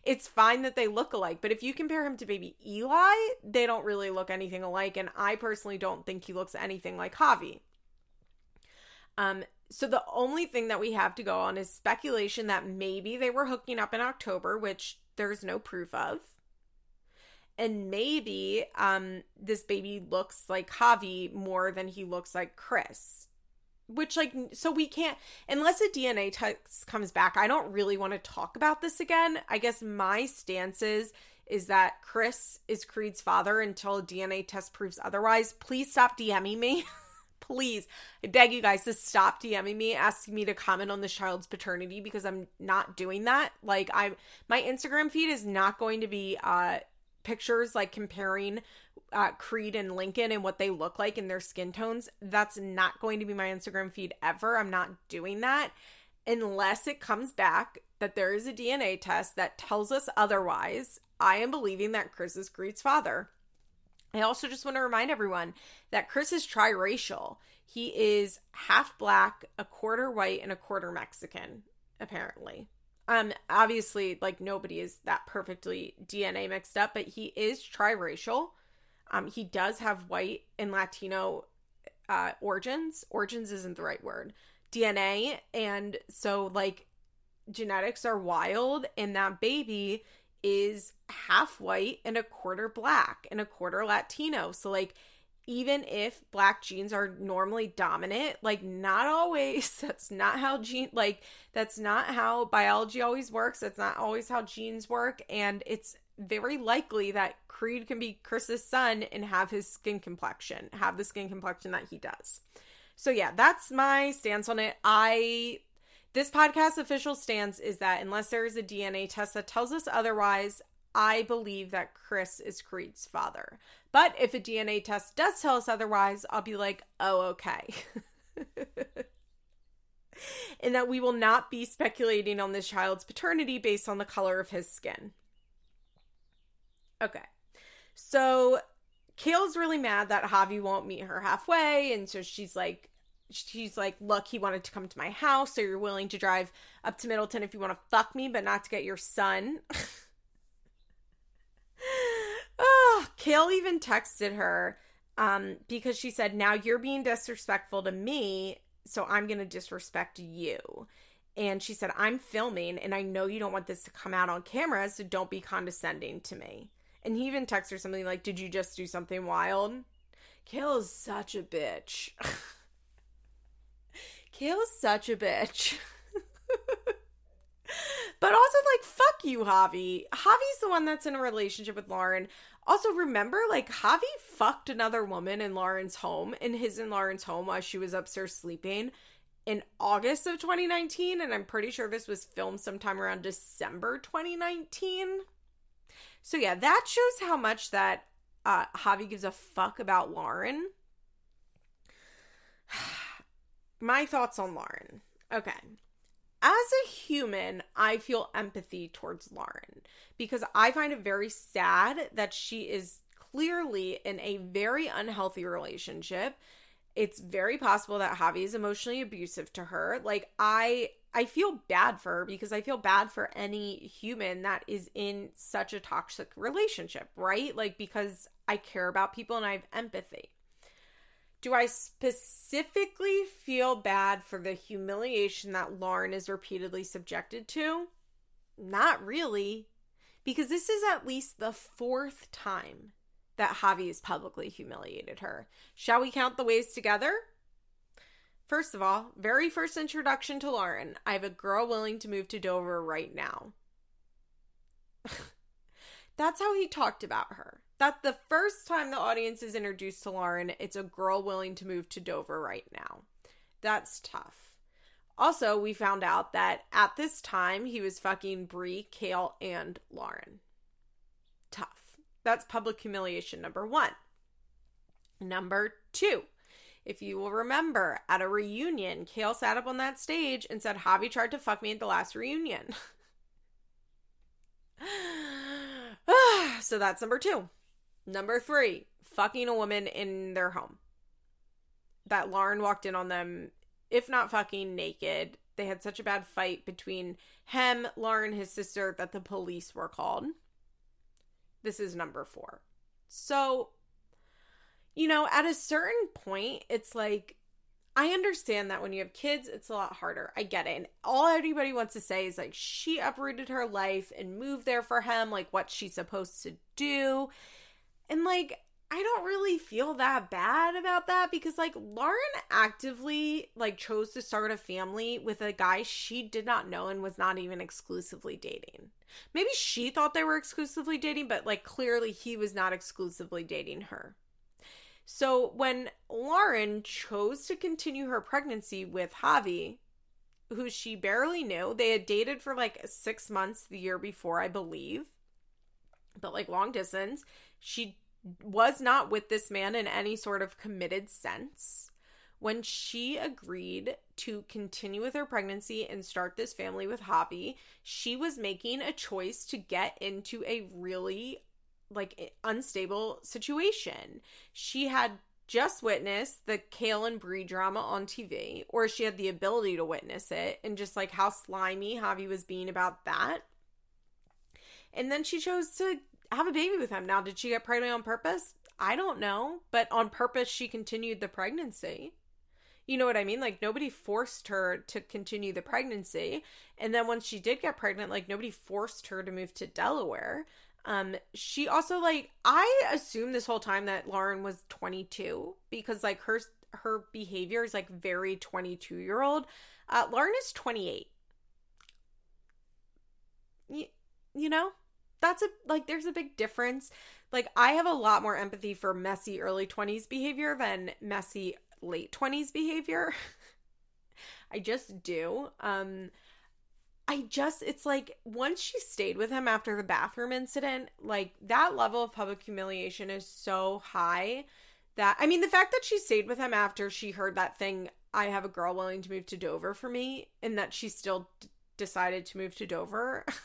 it's fine that they look alike, but if you compare him to baby Eli, they don't really look anything alike and I personally don't think he looks anything like Javi. Um so the only thing that we have to go on is speculation that maybe they were hooking up in October, which there's no proof of. And maybe um this baby looks like Javi more than he looks like Chris. Which like so we can't unless a DNA test comes back, I don't really want to talk about this again. I guess my stance is is that Chris is Creed's father until a DNA test proves otherwise. Please stop DMing me. [LAUGHS] please, I beg you guys to stop DMing me, asking me to comment on this child's paternity because I'm not doing that. Like I'm my Instagram feed is not going to be uh pictures like comparing uh, Creed and Lincoln and what they look like in their skin tones. That's not going to be my Instagram feed ever. I'm not doing that unless it comes back that there is a DNA test that tells us otherwise. I am believing that Chris is Creed's father. I also just want to remind everyone that Chris is triracial. He is half black, a quarter white, and a quarter Mexican, apparently. Um, obviously, like nobody is that perfectly DNA mixed up, but he is triracial. Um, he does have white and Latino uh origins. Origins isn't the right word. DNA, and so like genetics are wild, and that baby is half white and a quarter black and a quarter Latino. So, like, even if black genes are normally dominant, like, not always. [LAUGHS] That's not how gene, like, that's not how biology always works. That's not always how genes work. And it's very likely that Creed can be Chris's son and have his skin complexion, have the skin complexion that he does. So, yeah, that's my stance on it. I this podcast official stance is that unless there is a DNA test that tells us otherwise, I believe that Chris is Creed's father. But if a DNA test does tell us otherwise, I'll be like, oh, okay. [LAUGHS] and that we will not be speculating on this child's paternity based on the color of his skin. Okay. So Kail's really mad that Javi won't meet her halfway. And so she's like, she's like, Look, he wanted to come to my house, so you're willing to drive up to Middletown if you want to fuck me, but not to get your son. [LAUGHS] oh, Kail even texted her um, because she said, Now you're being disrespectful to me, so I'm going to disrespect you. And she said, I'm filming and I know you don't want this to come out on camera, so don't be condescending to me. And he even texted her something like, Did you just do something wild? Kail is such a bitch. [LAUGHS] Kail's such a bitch. [LAUGHS] but also, like, fuck you, Javi. Javi's the one that's in a relationship with Lauren. Also, remember, like, Javi fucked another woman in Lauren's home, in his and Lauren's home while she was upstairs sleeping in August of 2019. And I'm pretty sure this was filmed sometime around December 2019. So, yeah, that shows how much that uh, Javi gives a fuck about Lauren [SIGHS] my thoughts on Lauren. Okay. As a human, I feel empathy towards Lauren because I find it very sad that she is clearly in a very unhealthy relationship. It's very possible that Javi is emotionally abusive to her. Like I I feel bad for her because I feel bad for any human that is in such a toxic relationship, right? Like because I care about people and I have empathy. Do I specifically feel bad for the humiliation that Lauren is repeatedly subjected to? Not really. because this is at least the fourth time that Javi has publicly humiliated her. Shall we count the ways together? First of all, very first introduction to Lauren. I have a girl willing to move to Dover right now. [LAUGHS] That's how he talked about her. That's the first time the audience is introduced to Lauren. It's a girl willing to move to Dover right now. That's tough. Also, we found out that at this time he was fucking Brie, Kail, and Lauren. Tough. That's public humiliation number one. Number two, if you will remember, at a reunion, Kail sat up on that stage and said, Javi tried to fuck me at the last reunion. [SIGHS] [SIGHS] so that's number two. Number three, fucking a woman in their home. That Lauren walked in on them, if not fucking naked. They had such a bad fight between him, Lauren, his sister, that the police were called. This is number four. So, you know, at a certain point, it's like, I understand that when you have kids, it's a lot harder. I get it. And all anybody wants to say is like, she uprooted her life and moved there for him, like what she's supposed to do. And like, I don't really feel that bad about that because like Lauren actively like chose to start a family with a guy she did not know and was not even exclusively dating. Maybe she thought they were exclusively dating, but like clearly he was not exclusively dating her. So when Lauren chose to continue her pregnancy with Javi, who she barely knew, they had dated for like 6 months the year before, I believe. But like long distance, she was not with this man in any sort of committed sense. When she agreed to continue with her pregnancy and start this family with Javi, she was making a choice to get into a really like unstable situation. She had just witnessed the Kail and Brie drama on TV, or she had the ability to witness it, and just like how slimy Javi was being about that. And then she chose to have a baby with him. Now, did she get pregnant on purpose? I don't know, but on purpose, she continued the pregnancy. You know what I mean? Like, nobody forced her to continue the pregnancy. And then once she did get pregnant, like, nobody forced her to move to Delaware. Um, she also, like, I assumed this whole time that Lauren was 22 because, like, her her behavior is like very 22 year old. Uh, Lauren is 28. You, you know? That's a like there's a big difference. Like I have a lot more empathy for messy early 20s behavior than messy late 20s behavior. [LAUGHS] I just do. Um I just it's like once she stayed with him after the bathroom incident, like that level of public humiliation is so high that I mean the fact that she stayed with him after she heard that thing I have a girl willing to move to Dover for me and that she still d- decided to move to Dover. [LAUGHS]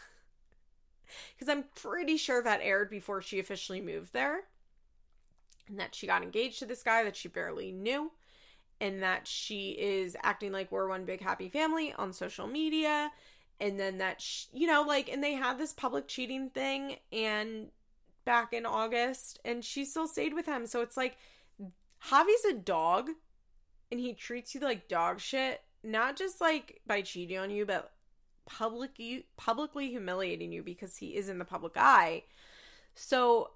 Because I'm pretty sure that aired before she officially moved there. And that she got engaged to this guy that she barely knew. And that she is acting like we're one big happy family on social media. And then that, she, you know, like, and they had this public cheating thing and back in August. And she still stayed with him. So it's like, Javi's a dog and he treats you like dog shit. Not just like by cheating on you, but publicly publicly humiliating you because he is in the public eye. So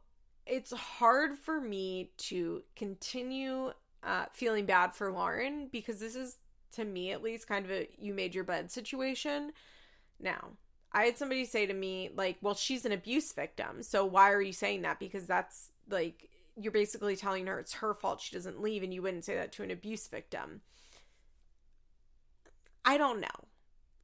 it's hard for me to continue uh, feeling bad for Lauren because this is, to me at least, kind of a you made your bed situation. Now, I had somebody say to me, like, well, she's an abuse victim. So why are you saying that? Because that's like, you're basically telling her it's her fault she doesn't leave, and you wouldn't say that to an abuse victim. I don't know.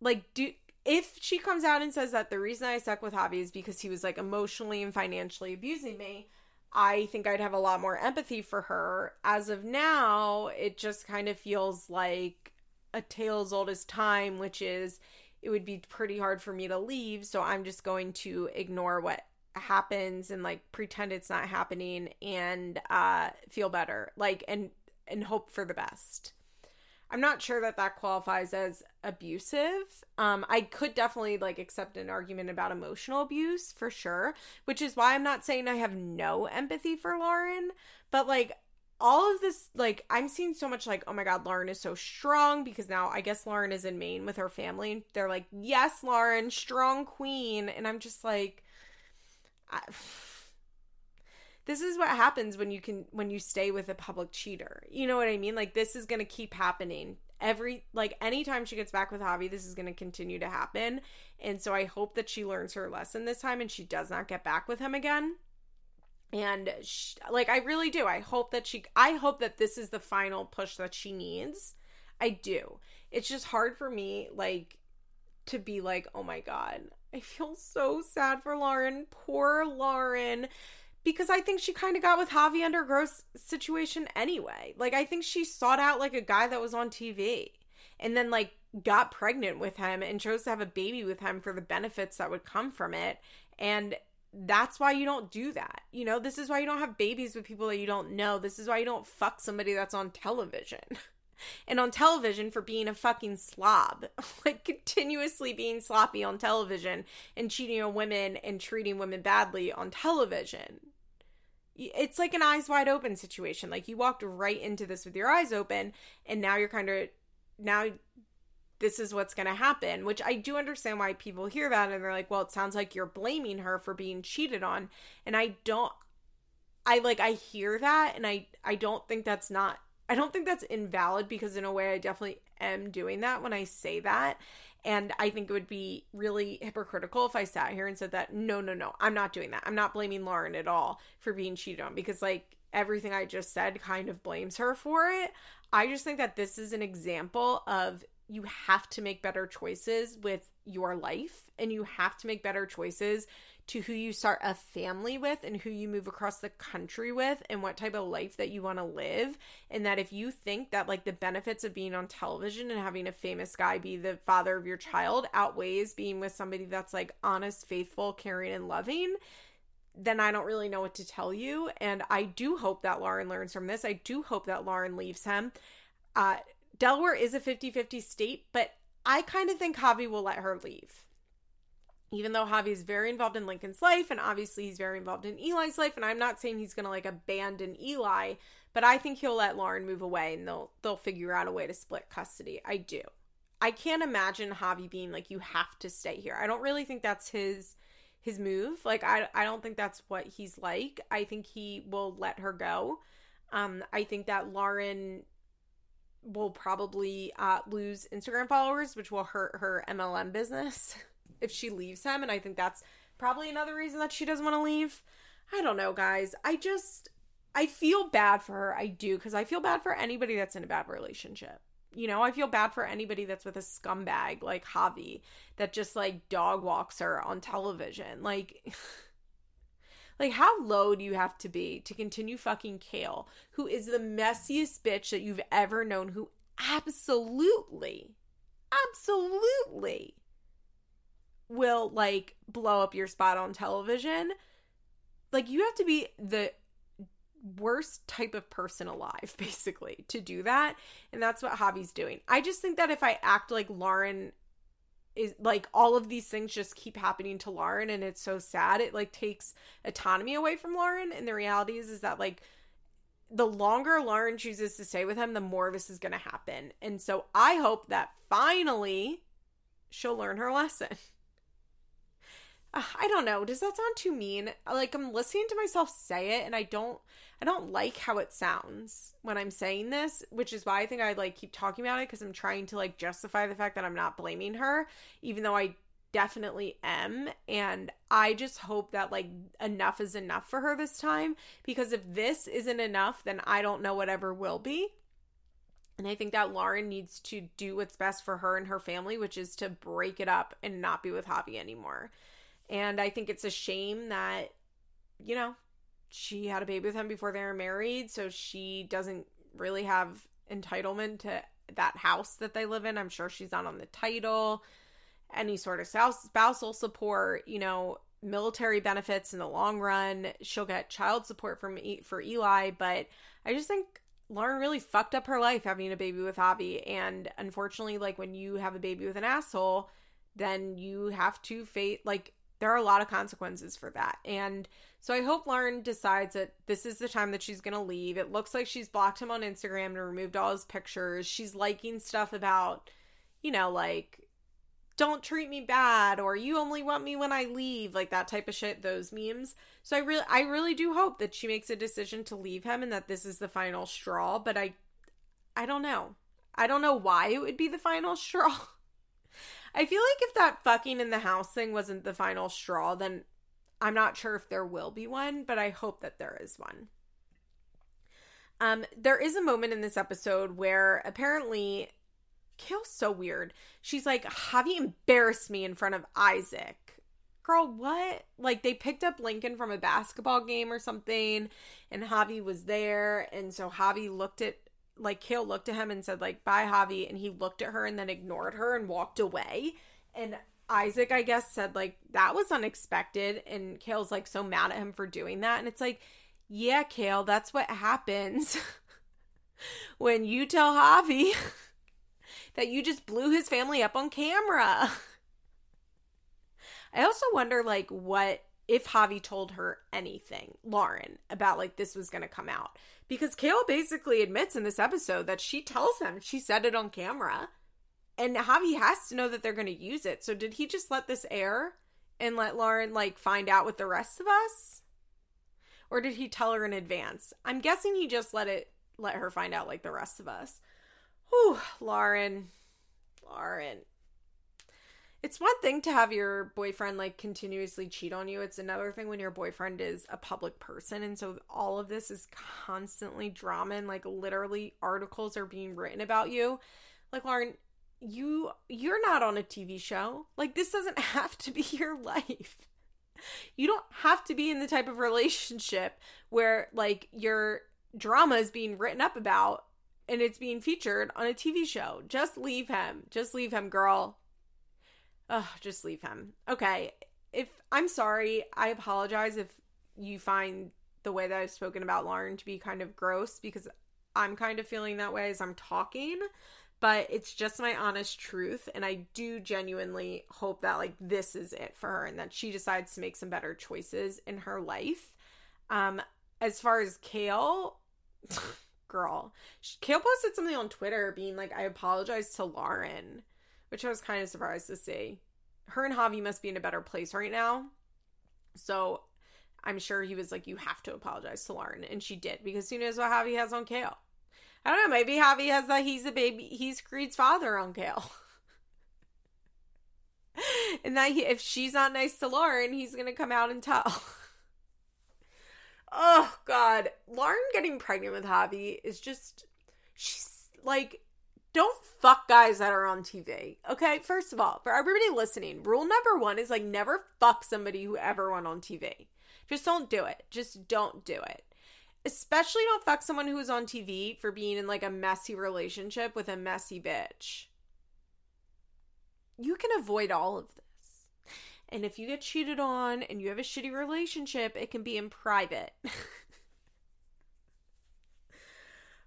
Like, do if she comes out and says that the reason I stuck with Javi is because he was like emotionally and financially abusing me, I think I'd have a lot more empathy for her. As of now, it just kind of feels like a tale as old as time, which is it would be pretty hard for me to leave, so I'm just going to ignore what happens and like pretend it's not happening and uh feel better like and and hope for the best I'm not sure that that qualifies as abusive. Um, I could definitely like accept an argument about emotional abuse for sure, which is why I'm not saying I have no empathy for Lauren, but like all of this, like I'm seeing so much like, oh my god, Lauren is so strong because now I guess Lauren is in Maine with her family. They're like, yes, Lauren, strong queen, and I'm just like, I, this is what happens when you can when you stay with a public cheater. You know what I mean? Like this is going to keep happening. Every like anytime she gets back with Javi, this is going to continue to happen. And so I hope that she learns her lesson this time and she does not get back with him again. And she, like I really do. I hope that she I hope that this is the final push that she needs. I do. It's just hard for me like to be like, "Oh my god, I feel so sad for Lauren. Poor Lauren." Because I think she kind of got with Javi under gross situation anyway. Like I think she sought out like a guy that was on TV and then like got pregnant with him and chose to have a baby with him for the benefits that would come from it. And that's why you don't do that. You know, this is why you don't have babies with people that you don't know. This is why you don't fuck somebody that's on television. [LAUGHS] and on television for being a fucking slob, [LAUGHS] like continuously being sloppy on television and cheating on women and treating women badly on television it's like an eyes wide open situation. Like you walked right into this with your eyes open, and now you're kind of now this is what's going to happen. Which I do understand why people hear that and they're like, well, it sounds like you're blaming her for being cheated on, and I don't. I like I hear that, and I I don't think that's not. I don't think that's invalid because in a way I definitely am doing that when I say that. And I think it would be really hypocritical if I sat here and said that, no, no, no, I'm not doing that. I'm not blaming Lauren at all for being cheated on because, like, everything I just said kind of blames her for it. I just think that this is an example of you have to make better choices with your life and you have to make better choices to who you start a family with and who you move across the country with and what type of life that you want to live. And that if you think that like the benefits of being on television and having a famous guy be the father of your child outweighs being with somebody that's like honest, faithful, caring, and loving, then I don't really know what to tell you. And I do hope that Lauren learns from this. I do hope that Lauren leaves him. Uh, Delaware is a 50 50 state, but I kind of think Javi will let her leave even though Javi is very involved in Lincoln's life and obviously he's very involved in Eli's life and I'm not saying he's going to like abandon Eli, but I think he'll let Lauren move away and they'll they'll figure out a way to split custody. I do. I can't imagine Javi being like you have to stay here. I don't really think that's his his move. Like I I don't think that's what he's like. I think he will let her go. Um I think that Lauren will probably uh, lose Instagram followers, which will hurt her MLM business. [LAUGHS] if she leaves him and I think that's probably another reason that she doesn't want to leave. I don't know, guys. I just I feel bad for her. I do cuz I feel bad for anybody that's in a bad relationship. You know, I feel bad for anybody that's with a scumbag like Javi that just like dog walks her on television. Like [LAUGHS] Like, how low do you have to be to continue fucking Kail, who is the messiest bitch that you've ever known, who absolutely, absolutely will like blow up your spot on television. Like you have to be the worst type of person alive [LAUGHS] basically to do that and that's what Javi's doing. I just think that if I act like Lauren is like all of these things just keep happening to Lauren and it's so sad it like takes autonomy away from Lauren and the reality is is that like the longer Lauren chooses to stay with him the more this is going to happen. And so I hope that finally she'll learn her lesson. [LAUGHS] I don't know. Does that sound too mean? Like I'm listening to myself say it and I don't I don't like how it sounds when I'm saying this, which is why I think I like keep talking about it cuz I'm trying to like justify the fact that I'm not blaming her even though I definitely am and I just hope that like enough is enough for her this time because if this isn't enough then I don't know whatever will be. And I think that Lauren needs to do what's best for her and her family, which is to break it up and not be with Javi anymore. And I think it's a shame that, you know, she had a baby with him before they were married, so she doesn't really have entitlement to that house that they live in. I'm sure she's not on the title, any sort of spousal support, you know, military benefits in the long run. She'll get child support from for Eli, but I just think Lauren really fucked up her life having a baby with Javi. And unfortunately, like when you have a baby with an asshole, then you have to face like there are a lot of consequences for that. And so I hope Lauren decides that this is the time that she's going to leave. It looks like she's blocked him on Instagram and removed all his pictures. She's liking stuff about, you know, like don't treat me bad or you only want me when I leave, like that type of shit, those memes. So I really I really do hope that she makes a decision to leave him and that this is the final straw, but I I don't know. I don't know why it would be the final [LAUGHS] straw. I feel like if that fucking in the house thing wasn't the final straw, then I'm not sure if there will be one, but I hope that there is one. Um, there is a moment in this episode where apparently Kail's so weird. She's like, Javi embarrassed me in front of Isaac. Girl, what? Like they picked up Lincoln from a basketball game or something, and Javi was there, and so Javi looked at like Kail looked at him and said, like, bye Javi, and he looked at her and then ignored her and walked away. And Isaac, I guess, said, like, that was unexpected. And Kail's like so mad at him for doing that. And it's like, yeah, Kail, that's what happens [LAUGHS] when you tell Javi [LAUGHS] that you just blew his family up on camera. [LAUGHS] I also wonder, like, what if Javi told her anything, Lauren, about like this was going to come out. Because Kail basically admits in this episode that she tells him she said it on camera. And Javi has to know that they're going to use it. So did he just let this air and let Lauren like find out with the rest of us? Or did he tell her in advance? I'm guessing he just let it let her find out like the rest of us. Whew, Lauren. Lauren. It's one thing to have your boyfriend like continuously cheat on you. It's another thing when your boyfriend is a public person. And so all of this is constantly drama and like literally articles are being written about you. Like, Lauren, you you're not on a TV show. Like this doesn't [LAUGHS] have to be your life. You don't have to be in the type of relationship where like your drama is being written up about and it's being featured on a TV show. Just leave him. Just leave him, girl. Ugh, just leave him. Okay. If I'm sorry, I apologize if you find the way that I've spoken about Lauren to be kind of gross because I'm kind of feeling that way as I'm talking but it's just my honest truth and i do genuinely hope that like this is it for her and that she decides to make some better choices in her life um as far as Kail, [LAUGHS] girl Kail posted something on twitter being like i apologize to lauren which i was kind of surprised to see her and javi must be in a better place right now so i'm sure he was like you have to apologize to lauren and she did because who knows what javi has on Kail. I don't know. Maybe Javi has that he's a baby. He's Creed's father on Kail. [LAUGHS] and that he, if she's not nice to Lauren, he's gonna come out and tell. [LAUGHS] oh God, Lauren getting pregnant with Javi is just she's like, don't fuck guys that are on TV. Okay, first of all, for everybody listening, rule number one is like never fuck somebody who ever went on TV. Just don't do it. Just don't do it especially don't fuck someone who is on TV for being in like a messy relationship with a messy bitch. You can avoid all of this. And if you get cheated on and you have a shitty relationship, it can be in private. [LAUGHS]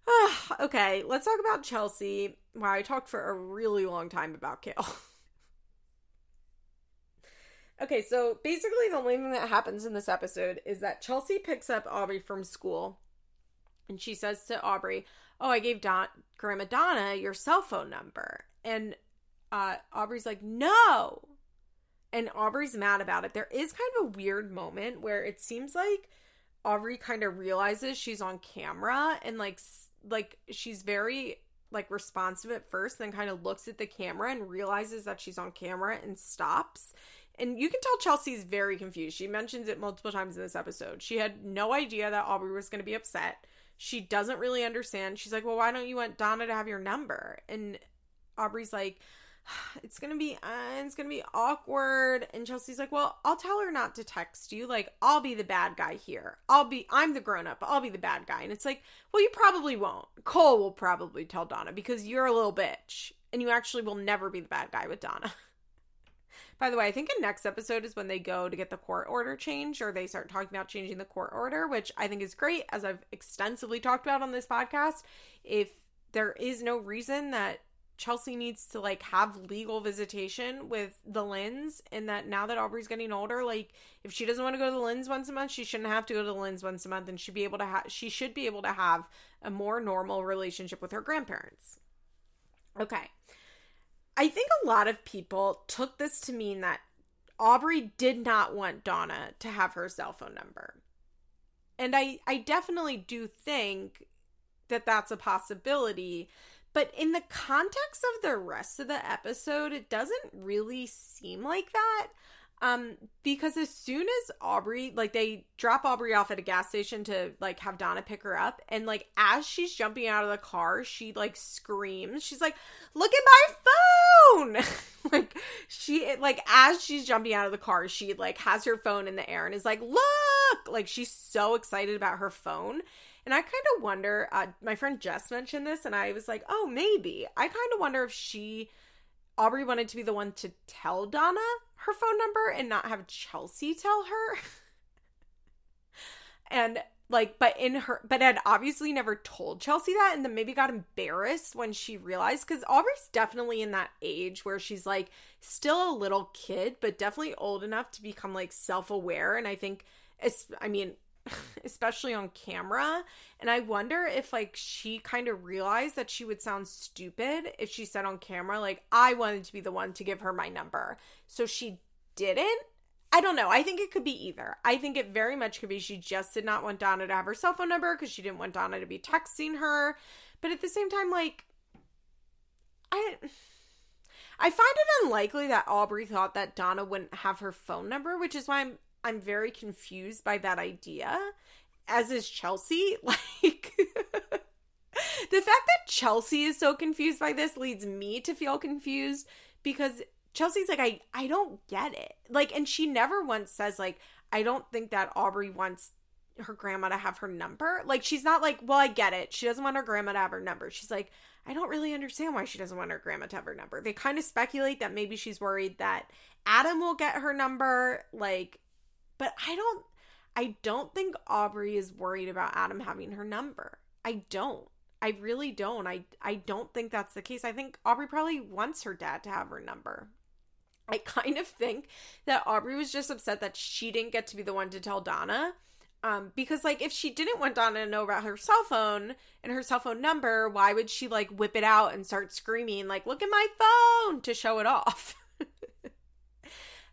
[SIGHS] okay, let's talk about Chelsea. Wow, I talked for a really long time about Kail. [LAUGHS] Okay, so basically, the only thing that happens in this episode is that Chelsea picks up Aubree from school and she says to Aubree, Oh, I gave Don- Grandma Donna your cell phone number. And uh, Aubree's like, No. And Aubree's mad about it. There is kind of a weird moment where it seems like Aubree kind of realizes she's on camera and like like she's very like responsive at first then kind of looks at the camera and realizes that she's on camera and stops and you can tell Chelsea's very confused. She mentions it multiple times in this episode. She had no idea that Aubree was going to be upset. She doesn't really understand. She's like, "Well, why don't you want Donna to have your number?" And Aubree's like, "It's to be uh, it's to be awkward." And Chelsea's like, "Well, I'll tell her not to text you. Like, I'll be the bad guy here. I'll be I'm the grown up. I'll be the bad guy." And it's like, "Well, you probably won't. Cole will probably tell Donna because you're a little bitch and you actually will never be the bad guy with Donna." [LAUGHS] By the way, I think in next episode is when they go to get the court order changed or they start talking about changing the court order, which I think is great, as I've extensively talked about on this podcast. If there is no reason that Chelsea needs to like have legal visitation with the Lynns, and that now that Aubree's getting older, like if she doesn't want to go to the Lynns once a month, she shouldn't have to go to the Lynns once a month, and should be able to have she should be able to have a more normal relationship with her grandparents. Okay. I think a lot of people took this to mean that Aubree did not want Donna to have her cell phone number. And I I definitely do think that that's a possibility, but in the context of the rest of the episode, it doesn't really seem like that. Um, because as soon as Aubree, like they drop Aubree off at a gas station to like have Donna pick her up, and like as she's jumping out of the car, she like screams. She's like, "Look at my phone!" [LAUGHS] like she like as she's jumping out of the car, she like has her phone in the air and is like, "Look!" Like she's so excited about her phone. And I kind of wonder, uh, my friend Jess mentioned this, and I was like, oh, maybe. I kind of wonder if she, Aubree wanted to be the one to tell Donna her phone number and not have Chelsea tell her. [LAUGHS] and like but in her but had obviously never told Chelsea that and then maybe got embarrassed when she realized cuz Aubree's definitely in that age where she's like still a little kid but definitely old enough to become like self-aware and I think it's I mean [LAUGHS] especially on camera. And I wonder if like she kind of realized that she would sound stupid if she said on camera like I wanted to be the one to give her my number. So she didn't. I don't know. I think it could be either. I think it very much could be she just did not want Donna to have her cell phone number because she didn't want Donna to be texting her. But at the same time, like, I. I find it unlikely that Aubree thought that Donna wouldn't have her phone number, which is why I'm I'm very confused by that idea, as is Chelsea. [LAUGHS] Like, [LAUGHS] the fact that Chelsea is so confused by this leads me to feel confused because Chelsea's like, I, I don't get it. Like, and she never once says, like, I don't think that Aubree wants her grandma to have her number. Like, she's not like, well, I get it. She doesn't want her grandma to have her number. She's like, I don't really understand why she doesn't want her grandma to have her number. They kind of speculate that maybe she's worried that Adam will get her number. Like, but I don't I don't think Aubree is worried about Adam having her number. I don't. I really don't. I I don't think that's the case. I think Aubree probably wants her dad to have her number. I kind of think that Aubree was just upset that she didn't get to be the one to tell Donna. Um, because like if she didn't want Donna to know about her cell phone and her cell phone number, why would she like whip it out and start screaming like, "Look at my phone" to show it off? [LAUGHS]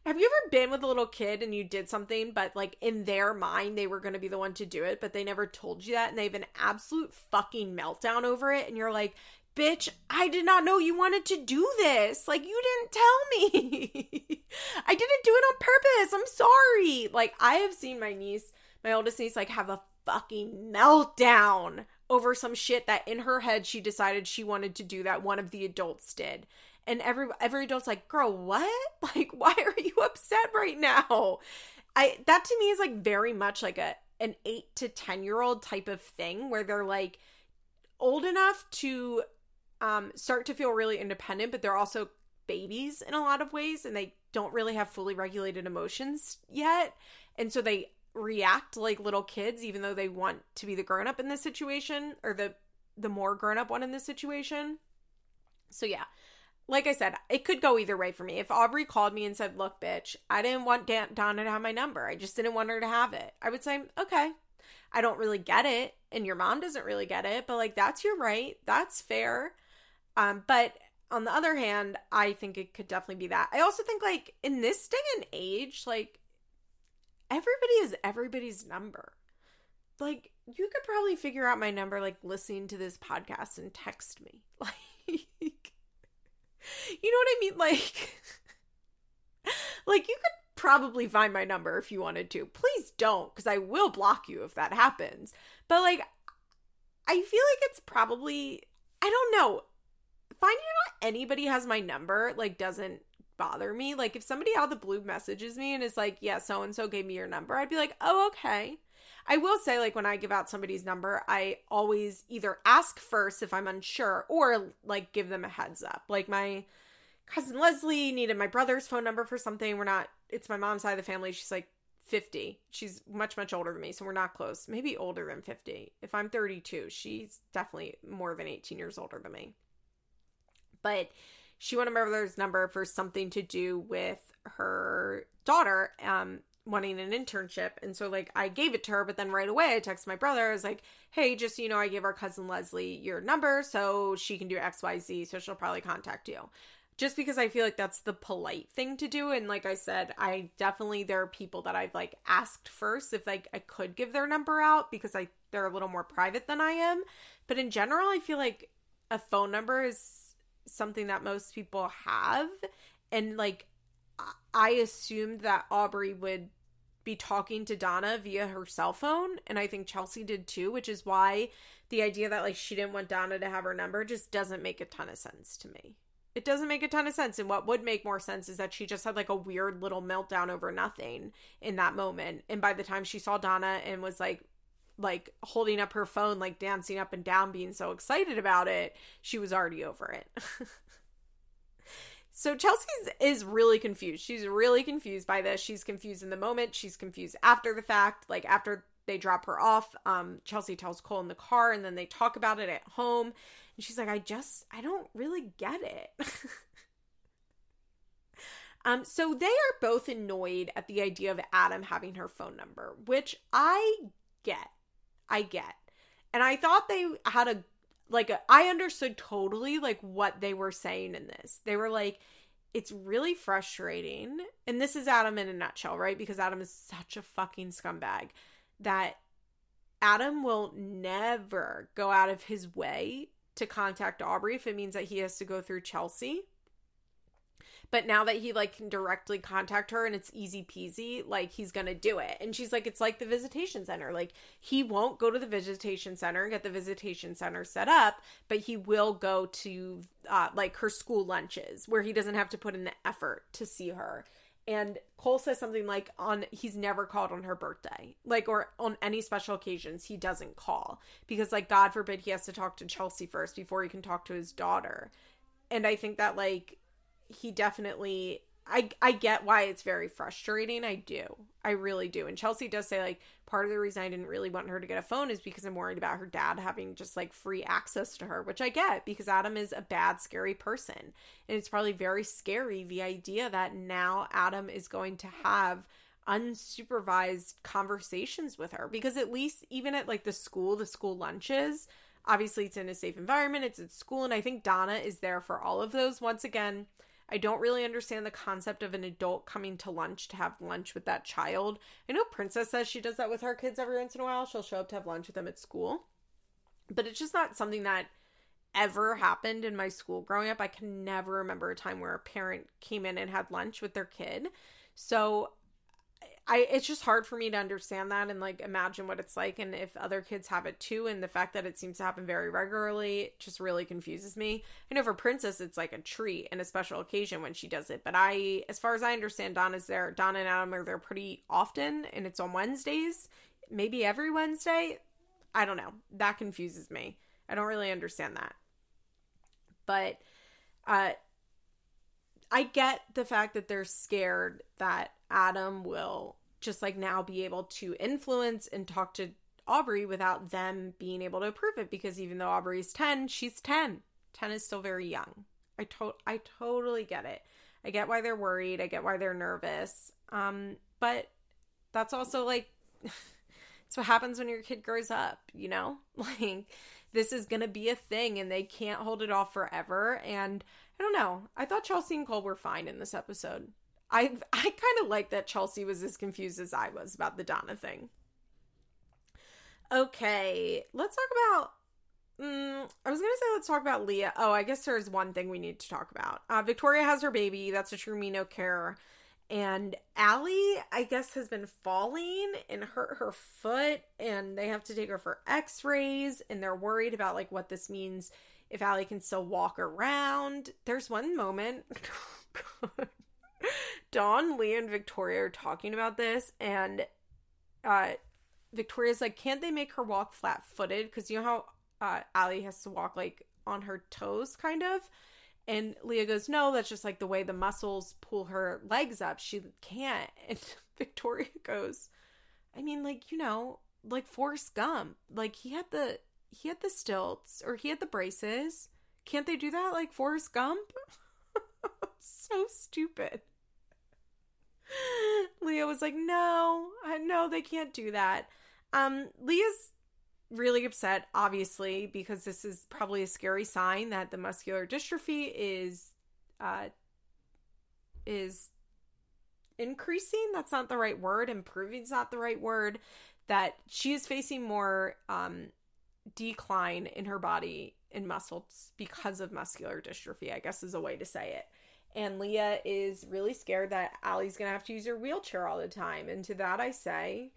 Have you ever been with a little kid and you did something, but like in their mind, they were going to be the one to do it, but they never told you that and they have an absolute fucking meltdown over it? And you're like, bitch, I did not know you wanted to do this. Like, you didn't tell me. [LAUGHS] I didn't do it on purpose. I'm sorry. Like, I have seen my niece, my oldest niece, like have a fucking meltdown over some shit that in her head she decided she wanted to do that one of the adults did and every every adult's like girl what? [LAUGHS] Like why are you [LAUGHS] upset right now? I that to me is like very much like a an 8 to 10 year old type of thing where they're like old enough to um start to feel really independent but they're also babies in a lot of ways and they don't really have fully regulated emotions yet. And so they react like little kids even though they want to be the grown up in this situation or the the more grown up one in this situation. So yeah like I said, it could go either way for me. If Aubree called me and said, Look, bitch, I didn't want Dan- Donna to have my number. I just didn't want her to have it. I would say, Okay, I don't really get it. And your mom doesn't really get it. But like, that's your right. That's fair. Um, but on the other hand, I think it could definitely be that. I also think, like, in this day and age, like, everybody is everybody's number. Like, you could probably figure out my number, like, listening to this podcast and text me. [LAUGHS] Like, you know what I mean? [LAUGHS] Like, like you could probably find my number if you wanted to. Please don't, because I will block you if that happens. But like, I feel like it's probably I don't know. Finding out anybody has my number like doesn't bother me. Like if somebody out of the blue messages me and is like, "Yeah, so and so gave me your number," I'd be like, "Oh, okay." I will say, like, when I give out somebody's number, I always either ask first if I'm unsure or like give them a heads up. Like, my cousin Leslie needed my brother's phone number for something. We're not, it's my mom's side of the family. She's like 50. She's much, much older than me. So we're not close. Maybe older than 50. If I'm 32, she's definitely more than 18 years older than me. But she wanted my brother's number for something to do with her daughter. Um, wanting an internship. And so like I gave it to her, but then right away I texted my brother. I was like, hey, just so you know, I gave our cousin Leslie your number so she can do XYZ. So she'll probably contact you. just because I feel like that's the polite thing to do. And like I said, I definitely there are people that I've like asked first if like I could give their number out because I they're a little more private than I am. But in general, I feel like a phone number is something that most people have. And like I assumed that Aubree would be talking to Donna via her cell phone. And I think Chelsea did too, which is why the idea that like she didn't want Donna to have her number just doesn't make a ton of sense to me it doesn't make a ton of sense. And what would make more sense is that she just had like a weird little meltdown over nothing in that moment. And by the time she saw Donna and was like, like holding up her phone, like dancing up and down, being so excited about it, she was already over it. [LAUGHS] so Chelsea is really confused. She's really confused by this. She's confused in the moment. She's confused after the fact, like after they drop her off. Um, Chelsea tells Cole in the car, and then they talk about it at home. And she's like, I just, I don't really get it. [LAUGHS] um, so they are both annoyed at the idea of Adam having her phone number, which I get. I get. And I thought they had a, like, I understood totally, like, what they were saying in this. They were like, it's really frustrating. And this is Adam in a nutshell, right? Because Adam is such a fucking scumbag that Adam will never go out of his way to contact Aubree if it means that he has to go through Chelsea. But now that he like can directly contact her and it's easy peasy, like he's gonna do it. And she's like, it's like the visitation center. Like he won't go to the visitation center and get the visitation center set up, but he will go to uh, like her school lunches where he doesn't have to put in the effort to see her and Cole says something like on he's never called on her birthday. Like or on any special occasions he doesn't call because like god forbid he has to talk to Chelsea first before he can talk to his daughter. And I think that like he definitely I I get why it's very frustrating. I do. I really do. And Chelsea does say like part of the reason I didn't really want her to get a phone is because I'm worried about her dad having just like free access to her, which I get because Adam is a bad scary person. And it's probably very scary the idea that now Adam is going to have unsupervised conversations with her because at least even at like the school, the school lunches, obviously it's in a safe environment, it's at school and I think Donna is there for all of those once again I don't really understand the concept of an adult coming to lunch to have lunch with that child. I know Princess says she does that with her kids every once in a while. She'll show up to have lunch with them at school. But it's just not something that ever happened in my school growing up. I can never remember a time where a parent came in and had lunch with their kid. So I it's just hard for me to understand that and like imagine what it's like and if other kids have it too and the fact that it seems to happen very regularly just really confuses me. I know for Princess it's like a treat and a special occasion when she does it, but I as far as I understand Donna's there. Donna and Adam are there pretty often and it's on Wednesdays, maybe every Wednesday. I don't know. That confuses me. I don't really understand that. But uh I get the fact that they're scared that Adam will just like now be able to influence and talk to Aubree without them being able to approve it because even though Aubree's 10, she's 10. 10 is still very young. I to- I totally get it. I get why they're worried. I get why they're nervous. Um but that's also like [LAUGHS] it's what happens when your kid grows up, you know? [LAUGHS] Like this is going to be a thing and they can't hold it off forever and I don't know. I thought Chelsea and Cole were fine in this episode. I I kind of like that Chelsea was as confused as I was about the Donna thing. Okay, let's talk about. Mm, I was gonna say let's talk about Leah. Oh, I guess there's one thing we need to talk about. Uh, Victoria has her baby. That's a true me no care. And Ali, I guess, has been falling and hurt her foot, and they have to take her for X-rays, and they're worried about like what this means if Ali can still walk around. There's one moment. [LAUGHS] Dawn, Leah, and Victoria are talking about this, and uh, Victoria's like, can't they make her walk flat footed? Because you know how uh, Ali has to walk like on her toes, kind of. And Leah goes, no, that's just like the way the muscles pull her legs up. She can't. [LAUGHS] And Victoria goes, I mean, like you know, like Forrest Gump, like he had the he had the stilts or he had the braces. Can't they do that like Forrest Gump? [LAUGHS] so stupid. Leah was like, "No, no, they can't do that." Um, Leah's really upset, obviously, because this is probably a scary sign that the muscular dystrophy is uh, is increasing. That's not the right word. Improving is not the right word. That she is facing more um, decline in her body in muscles because of muscular dystrophy, I guess is a way to say it. And Leah is really scared that Ali's going to have to use her wheelchair all the time. And to that I say,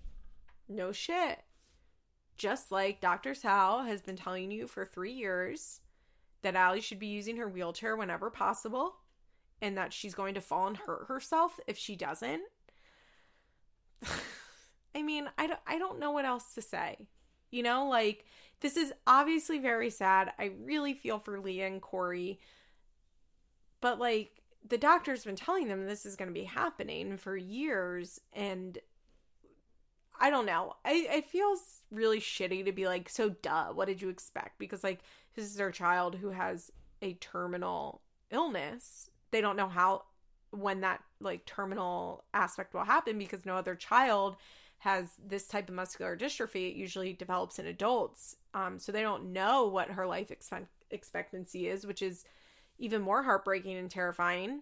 no shit. Just like Dr. Sal has been telling you for three years that Ali should be using her wheelchair whenever possible and that she's going to fall and hurt herself if she doesn't. [SIGHS] I mean, I don't, I don't know what else to say. You know, like, this is obviously very sad. I really feel for Leah and Corey. But, like, the doctor's been telling them this is going to be happening for years. And I don't know. I, it feels really shitty to be like, so duh, what did you expect? Because, like, this is their child who has a terminal illness. They don't know how, when that, like, terminal aspect will happen because no other child has this type of muscular dystrophy. It usually develops in adults. Um, so they don't know what her life expect- expectancy is, which is even more heartbreaking and terrifying.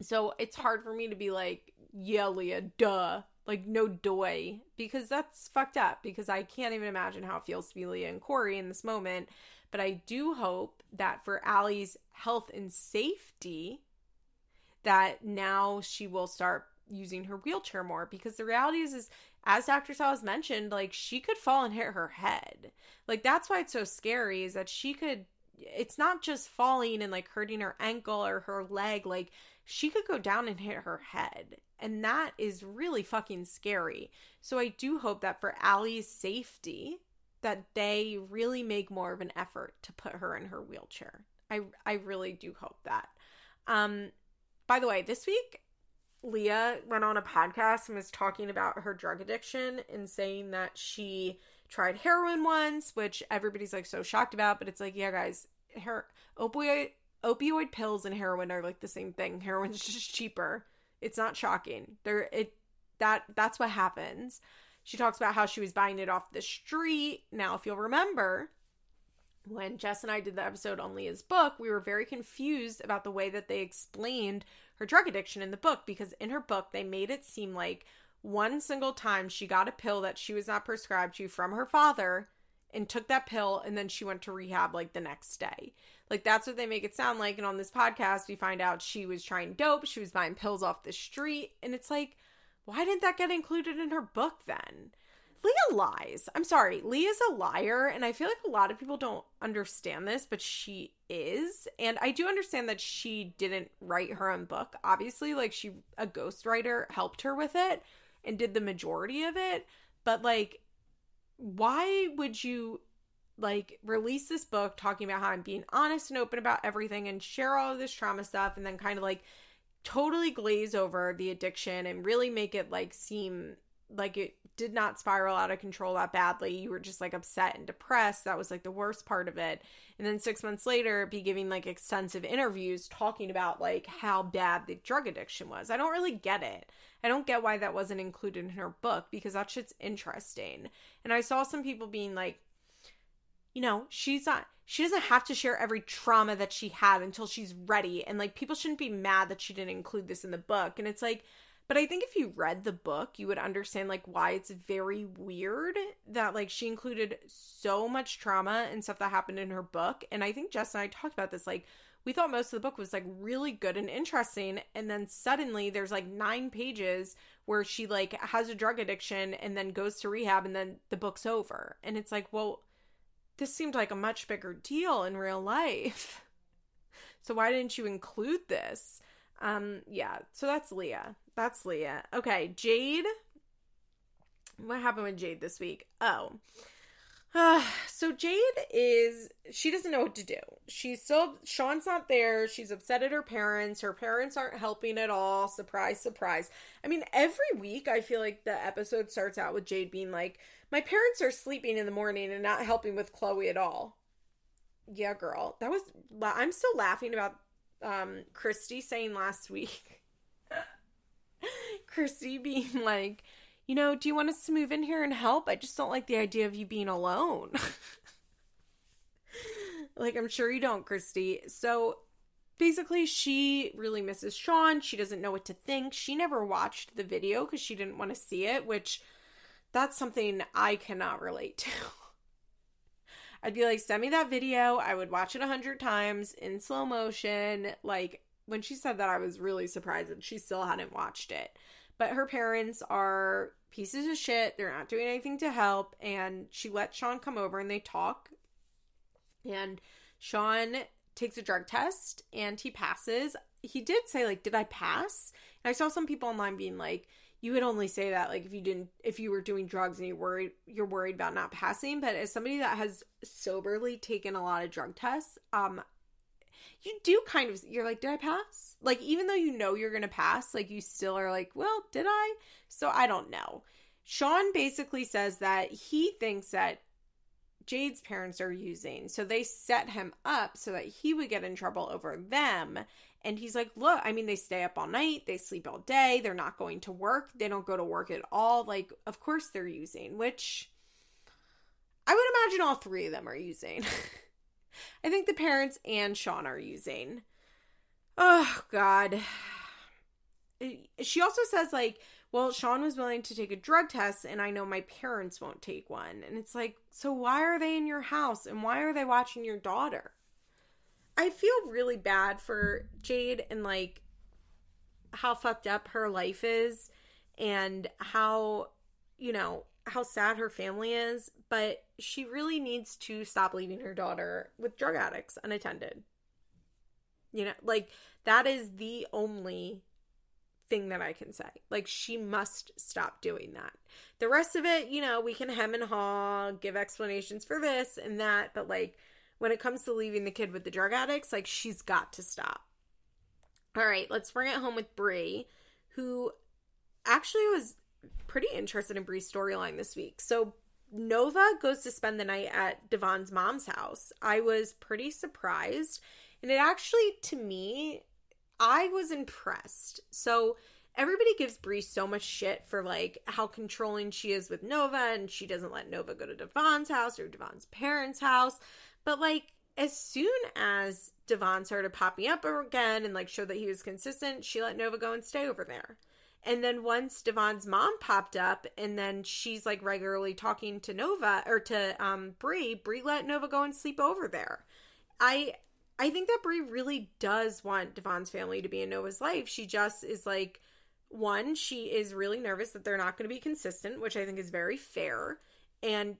So it's hard for me to be like, yeah, Leah, duh. Like, no doy. Because that's fucked up. Because I can't even imagine how it feels to be Leah and Corey in this moment. But I do hope that for Ali's health and safety, that now she will start using her wheelchair more because the reality is is as Dr. Sal mentioned, like she could fall and hit her head. Like that's why it's so scary is that she could it's not just falling and like hurting her ankle or her leg, like she could go down and hit her head. And that is really fucking scary. So I do hope that for Ali's safety, that they really make more of an effort to put her in her wheelchair. I I really do hope that. Um by the way, this week Leah went on a podcast and was talking about her drug addiction and saying that she tried heroin once, which everybody's like so shocked about, but it's like, yeah, guys, her opioid opioid pills and heroin are like the same thing. [LAUGHS] Heroin's just cheaper. It's not shocking. There it that that's what happens. She talks about how she was buying it off the street. Now, if you'll remember, when Jess and I did the episode on Leah's book, we were very confused about the way that they explained her drug addiction in the book because in her book they made it seem like one single time she got a pill that she was not prescribed to from her father and took that pill and then she went to rehab like the next day. Like that's what they make it sound like and on this podcast we find out she was trying dope, she was buying pills off the street and it's like why didn't that get included in her book then? Leah lies. I'm sorry. Leah's a liar, and I feel like a lot of people don't understand this, but she is. And I do understand that she didn't write her own book. Obviously, like she a ghostwriter helped her with it and did the majority of it. But like, why would you like release this book talking about how I'm being honest and open about everything and share all of this trauma stuff and then kind of like totally glaze over the addiction and really make it like seem like it did not spiral out of control that badly. You were just like upset and depressed. That was like the worst part of it. And then six months later, be giving like extensive interviews talking about like how bad the drug addiction was. I don't really get it. I don't get why that wasn't included in her book because that shit's interesting. And I saw some people being like, you know, she's not she doesn't have to share every trauma that she had until she's ready. And like people shouldn't be mad that she didn't include this in the book. And it's like but I think if you read the book, you would understand like why it's very weird that like she included so much trauma and stuff that happened in her book. And I think Jess and I talked about this like we thought most of the book was like really good and interesting and then suddenly there's like 9 pages where she like has a drug addiction and then goes to rehab and then the book's over. And it's like, well, this seemed like a much bigger deal in real life. [LAUGHS] so why didn't you include this? Um yeah, so that's Leah. That's Leah. Okay, Jade. What happened with Jade this week? Oh. Uh, [SIGHS] so Jade is she doesn't know what to do. She's still Sean's not there. She's upset at her parents. Her parents aren't helping at all. Surprise, surprise. I mean, every week I feel like the episode starts out with Jade being like, "My parents are sleeping in the morning and not helping with Kloie at all." Yeah, girl. That was I'm still laughing about um Christy saying last week [LAUGHS] Christy being like, you know, do you want us to move in here and help? I just don't like the idea of you being alone. [LAUGHS] like, I'm sure you don't, Christy. So, basically, she really misses Sean. She doesn't know what to think. She never watched the video because she didn't want to see it, which that's something I cannot relate to. [LAUGHS] I'd be like, send me that video. I would watch it a hundred times in slow motion. Like, when she said that, I was really surprised that she still hadn't watched it. But her parents are pieces of shit. They're not doing anything to help. And she lets Sean come over and they talk. And Sean takes a drug test and he passes. He did say, like, did I pass? And I saw some people online being like, you would only say that like if you didn't if you were doing drugs and you worried you're worried about not passing. But as somebody that has soberly taken a lot of drug tests um you do kind of you're like did i pass? Like even though you know you're gonna pass like you still are like well did i? So i don't know. Sean basically says that he thinks that jade's parents are using so they set him up so that he would get in trouble over them and he's like look i mean they stay up all night they sleep all day they're not going to work they don't go to work at all like of course they're using which i would imagine all three of them are using [LAUGHS] I think the parents and Sean are using. Oh, God. She also says, like, well, Sean was willing to take a drug test, and I know my parents won't take one. And it's like, so why are they in your house and why are they watching your daughter? I feel really bad for Jade and like how fucked up her life is and how, you know, how sad her family is, but she really needs to stop leaving her daughter with drug addicts unattended. You know, like that is the only thing that I can say. Like she must stop doing that. The rest of it, you know, we can hem and haw, give explanations for this and that, but like when it comes to leaving the kid with the drug addicts, like she's got to stop. All right, let's bring it home with Bri, who actually was pretty interested in Bri's storyline this week. So Nova goes to spend the night at Devon's mom's house. I was pretty surprised. And it actually, to me, I was impressed. So everybody gives Bri so much shit for like how controlling she is with Nova and she doesn't let Nova go to Devon's house or Devon's parents' house. But like as soon as Devon started popping up again and like showed that he was consistent, she let Nova go and stay over there. And then once Devon's mom popped up, and then she's like regularly talking to Nova or to um Bree, Bri let Nova go and sleep over there. I I think that Bri really does want Devon's family to be in Nova's life. She just is like one, she is really nervous that they're not going to be consistent, which I think is very fair. And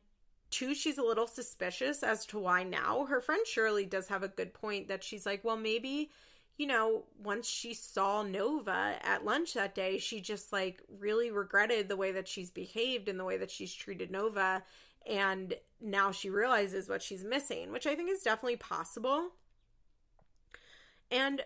two, she's a little suspicious as to why now. Her friend Shirley does have a good point that she's like, well, maybe you know, once she saw Nova at lunch that day, she just like really regretted the way that she's behaved and the way that she's treated Nova. And now she realizes what she's missing, which I think is definitely possible. And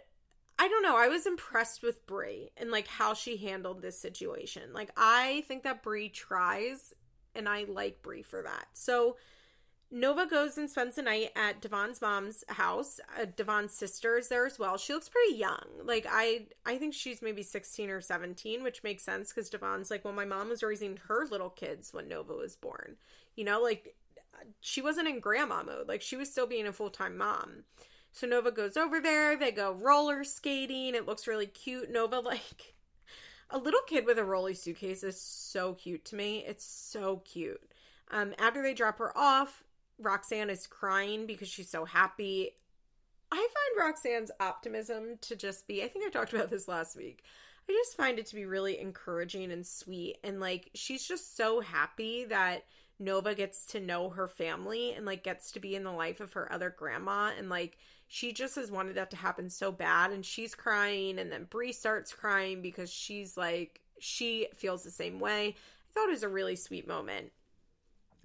I don't know, I was impressed with Bri and like how she handled this situation. Like, I think that Bri tries, and I like Bri for that. So, Nova goes and spends the night at Devon's mom's house. Uh, Devon's sister is there as well. She looks pretty young. Like I, I think she's maybe sixteen or seventeen, which makes sense because Devon's like, well, my mom was raising her little kids when Nova was born. You know, like she wasn't in grandma mode. Like she was still being a full time mom. So Nova goes over there. They go roller skating. It looks really cute. Nova [LAUGHS] like a little kid with a rolly suitcase is so cute to me. It's so cute. Um, after they drop her off, Roxanne is crying because she's so happy. I find Roxanne's optimism to just be, I think I talked [LAUGHS] about this last week. I just find it to be really encouraging and sweet. And like, she's just so happy that Nova gets to know her family and like gets to be in the life of her other grandma. And like, she just has wanted that to happen so bad. And she's crying. And then Bri starts crying because she's like, she feels the same way. I thought it was a really sweet moment.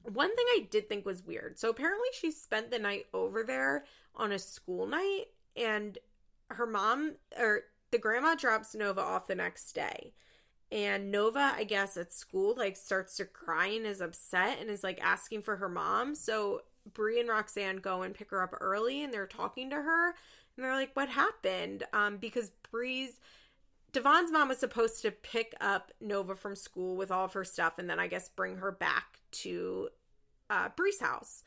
One thing I did think was weird. So apparently she spent the night over there on a school night and her mom or the grandma drops Nova off the next day. And Nova, I guess at school like starts to cry and is upset and is like asking for her mom. So Bri and Roxanne go and pick her up early and they're talking to her and they're like, "What happened?" Um because Bri's Devon's mom was supposed to pick up Nova from school with all of her stuff and then I guess bring her back to uh, Bri's house.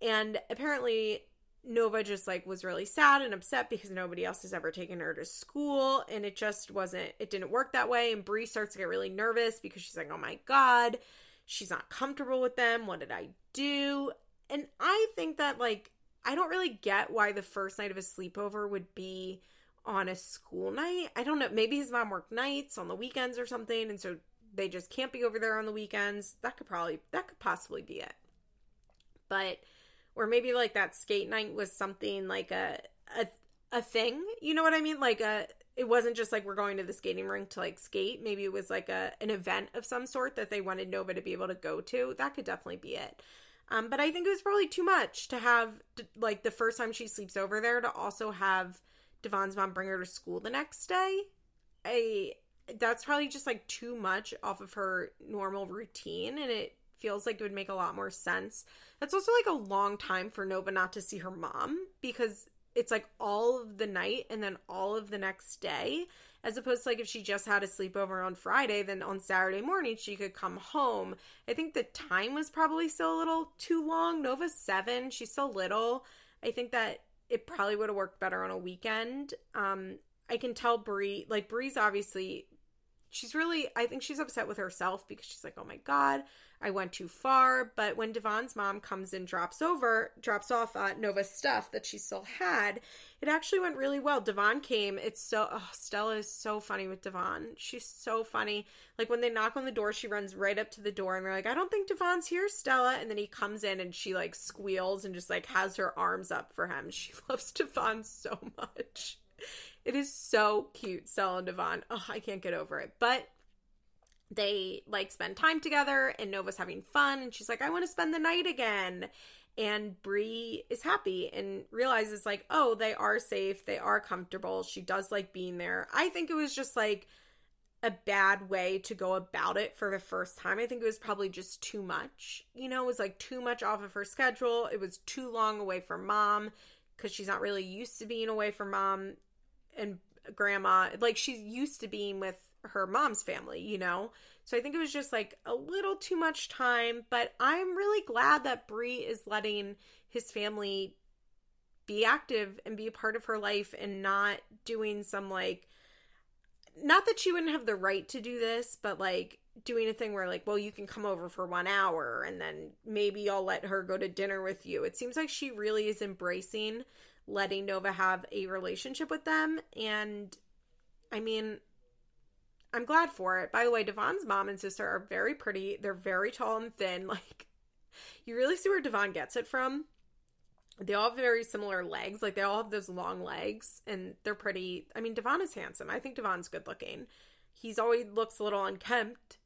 And apparently, Nova just like was really sad and upset because nobody else has ever taken her to school and it just wasn't it didn't work that way and Bri starts to get really nervous because she's like, "Oh my god, she's not comfortable with them. What did I do?" And I think that like I don't really get why the first night of a sleepover would be on a school night. I don't know. Maybe his mom worked nights on the weekends or something and so they just can't be over there on the weekends. That could probably that could possibly be it. But or maybe like that skate night was something like a a a thing. You know what I mean? Like a it wasn't just like we're going to the skating rink to like skate. Maybe it was like a an event of some sort that they wanted Nova to be able to go to. That could definitely be it. Um, but I think it was probably too much to have like the first time she sleeps over there to also have Devon's mom bring her to school the next day. I that's probably just like too much off of her normal routine and it feels like it would make a lot more sense. That's also like a long time for Nova not to see her mom because it's like all of the night and then all of the next day. As opposed to like if she just had a sleepover on Friday, then on Saturday morning she could come home. I think the time was probably still a little too long. Nova's seven, she's still little. I think that it probably would have worked better on a weekend. Um, I can tell Bri, like Bri's obviously, she's really, I think she's upset with herself because she's like, oh my god, I went too far. But when Devon's mom comes and drops over, drops off uh, Nova's stuff that she still had, it actually went really well. Devon came. It's so, oh, Stella is so funny with Devon. She's so funny. Like when they knock on the door, she runs right up to the door and they're like, I don't think Devon's here, Stella. And then he comes in and she like squeals and just like has her arms up for him. She [LAUGHS] loves Devon so much. It is so cute, Stella and Devon. Oh, I can't get over it. But they like spend time together and Nova's having fun and she's like, I want to spend the night again. And Bri is happy and realizes like, oh, they are safe, they are comfortable. She does like being there. I think it was just like a bad way to go about it for the first time. I think it was probably just too much. You know, it was like too much off of her schedule. It was too long away from mom because she's not really used to being away from mom and grandma. Like she's used to being with her mom's family, you know? So I think it was just like a little too much time, but I'm really glad that Bri is letting his family be active and be a part of her life and not doing some like not that she wouldn't have the right to do this, but like doing a thing where like, well, you can come over for 1 hour and then maybe I'll let her go to dinner with you. It seems like she really is embracing letting Nova have a relationship with them and I mean, I'm glad for it. By the way, Devon's mom and sister are very pretty. They're very tall and thin. [LAUGHS] Like, you really see where Devon gets it from. They all have very similar legs. Like, they all have those long legs, and they're pretty. I mean, Devon is handsome. I think Devon's good looking. He's always looks a little unkempt,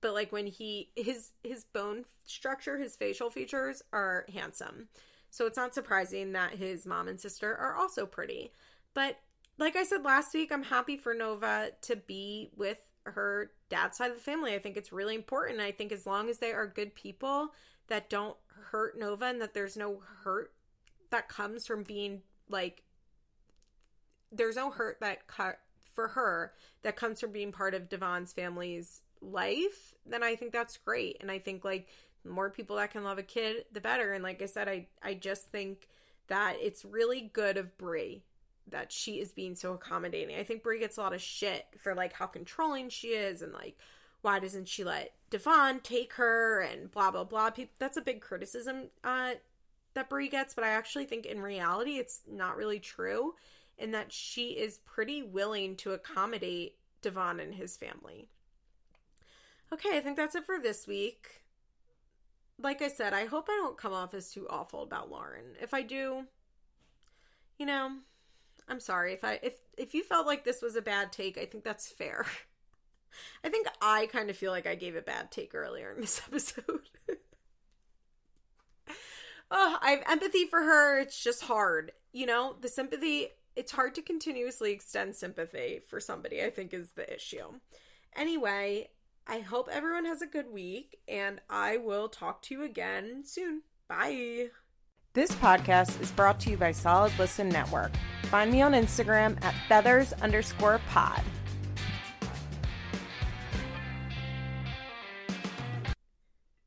but like when he his his bone structure, his facial features are handsome. So it's not surprising that his mom and sister are also pretty. But like I said last week, I'm happy for Nova to be with her dad's side of the family. I think it's really important. I think as long as they are good people that don't hurt Nova and that there's no hurt that comes from being like there's no hurt that cut for her that comes from being part of Devon's family's life, then I think that's great. And I think like more people that can love a kid, the better. And like I said, I I just think that it's really good of Bri that she is being so accommodating. I think Bri gets a lot of shit for like how controlling she is and like why doesn't she let Devon take her and blah blah blah. People, That's a big criticism uh, that Bri gets, but I actually think in reality it's not really true, in that she is pretty willing to accommodate Devon and his family. Okay, I think that's it for this week. Like I said, I hope I don't come off as too awful about Lauren. If I do, you know, I'm sorry if I if if you felt like this was a bad take, I think that's fair. [LAUGHS] I think I kind of feel like I gave a bad take earlier in this [LAUGHS] episode. oh, I have empathy for her. It's just hard. You know, the sympathy, it's hard to continuously extend sympathy for somebody, I think is the issue. Anyway, I hope everyone has a good week and I will talk to you again soon. Bye. This podcast is brought to you by Solid Listen Network. Find me on Instagram at feathers underscore pod.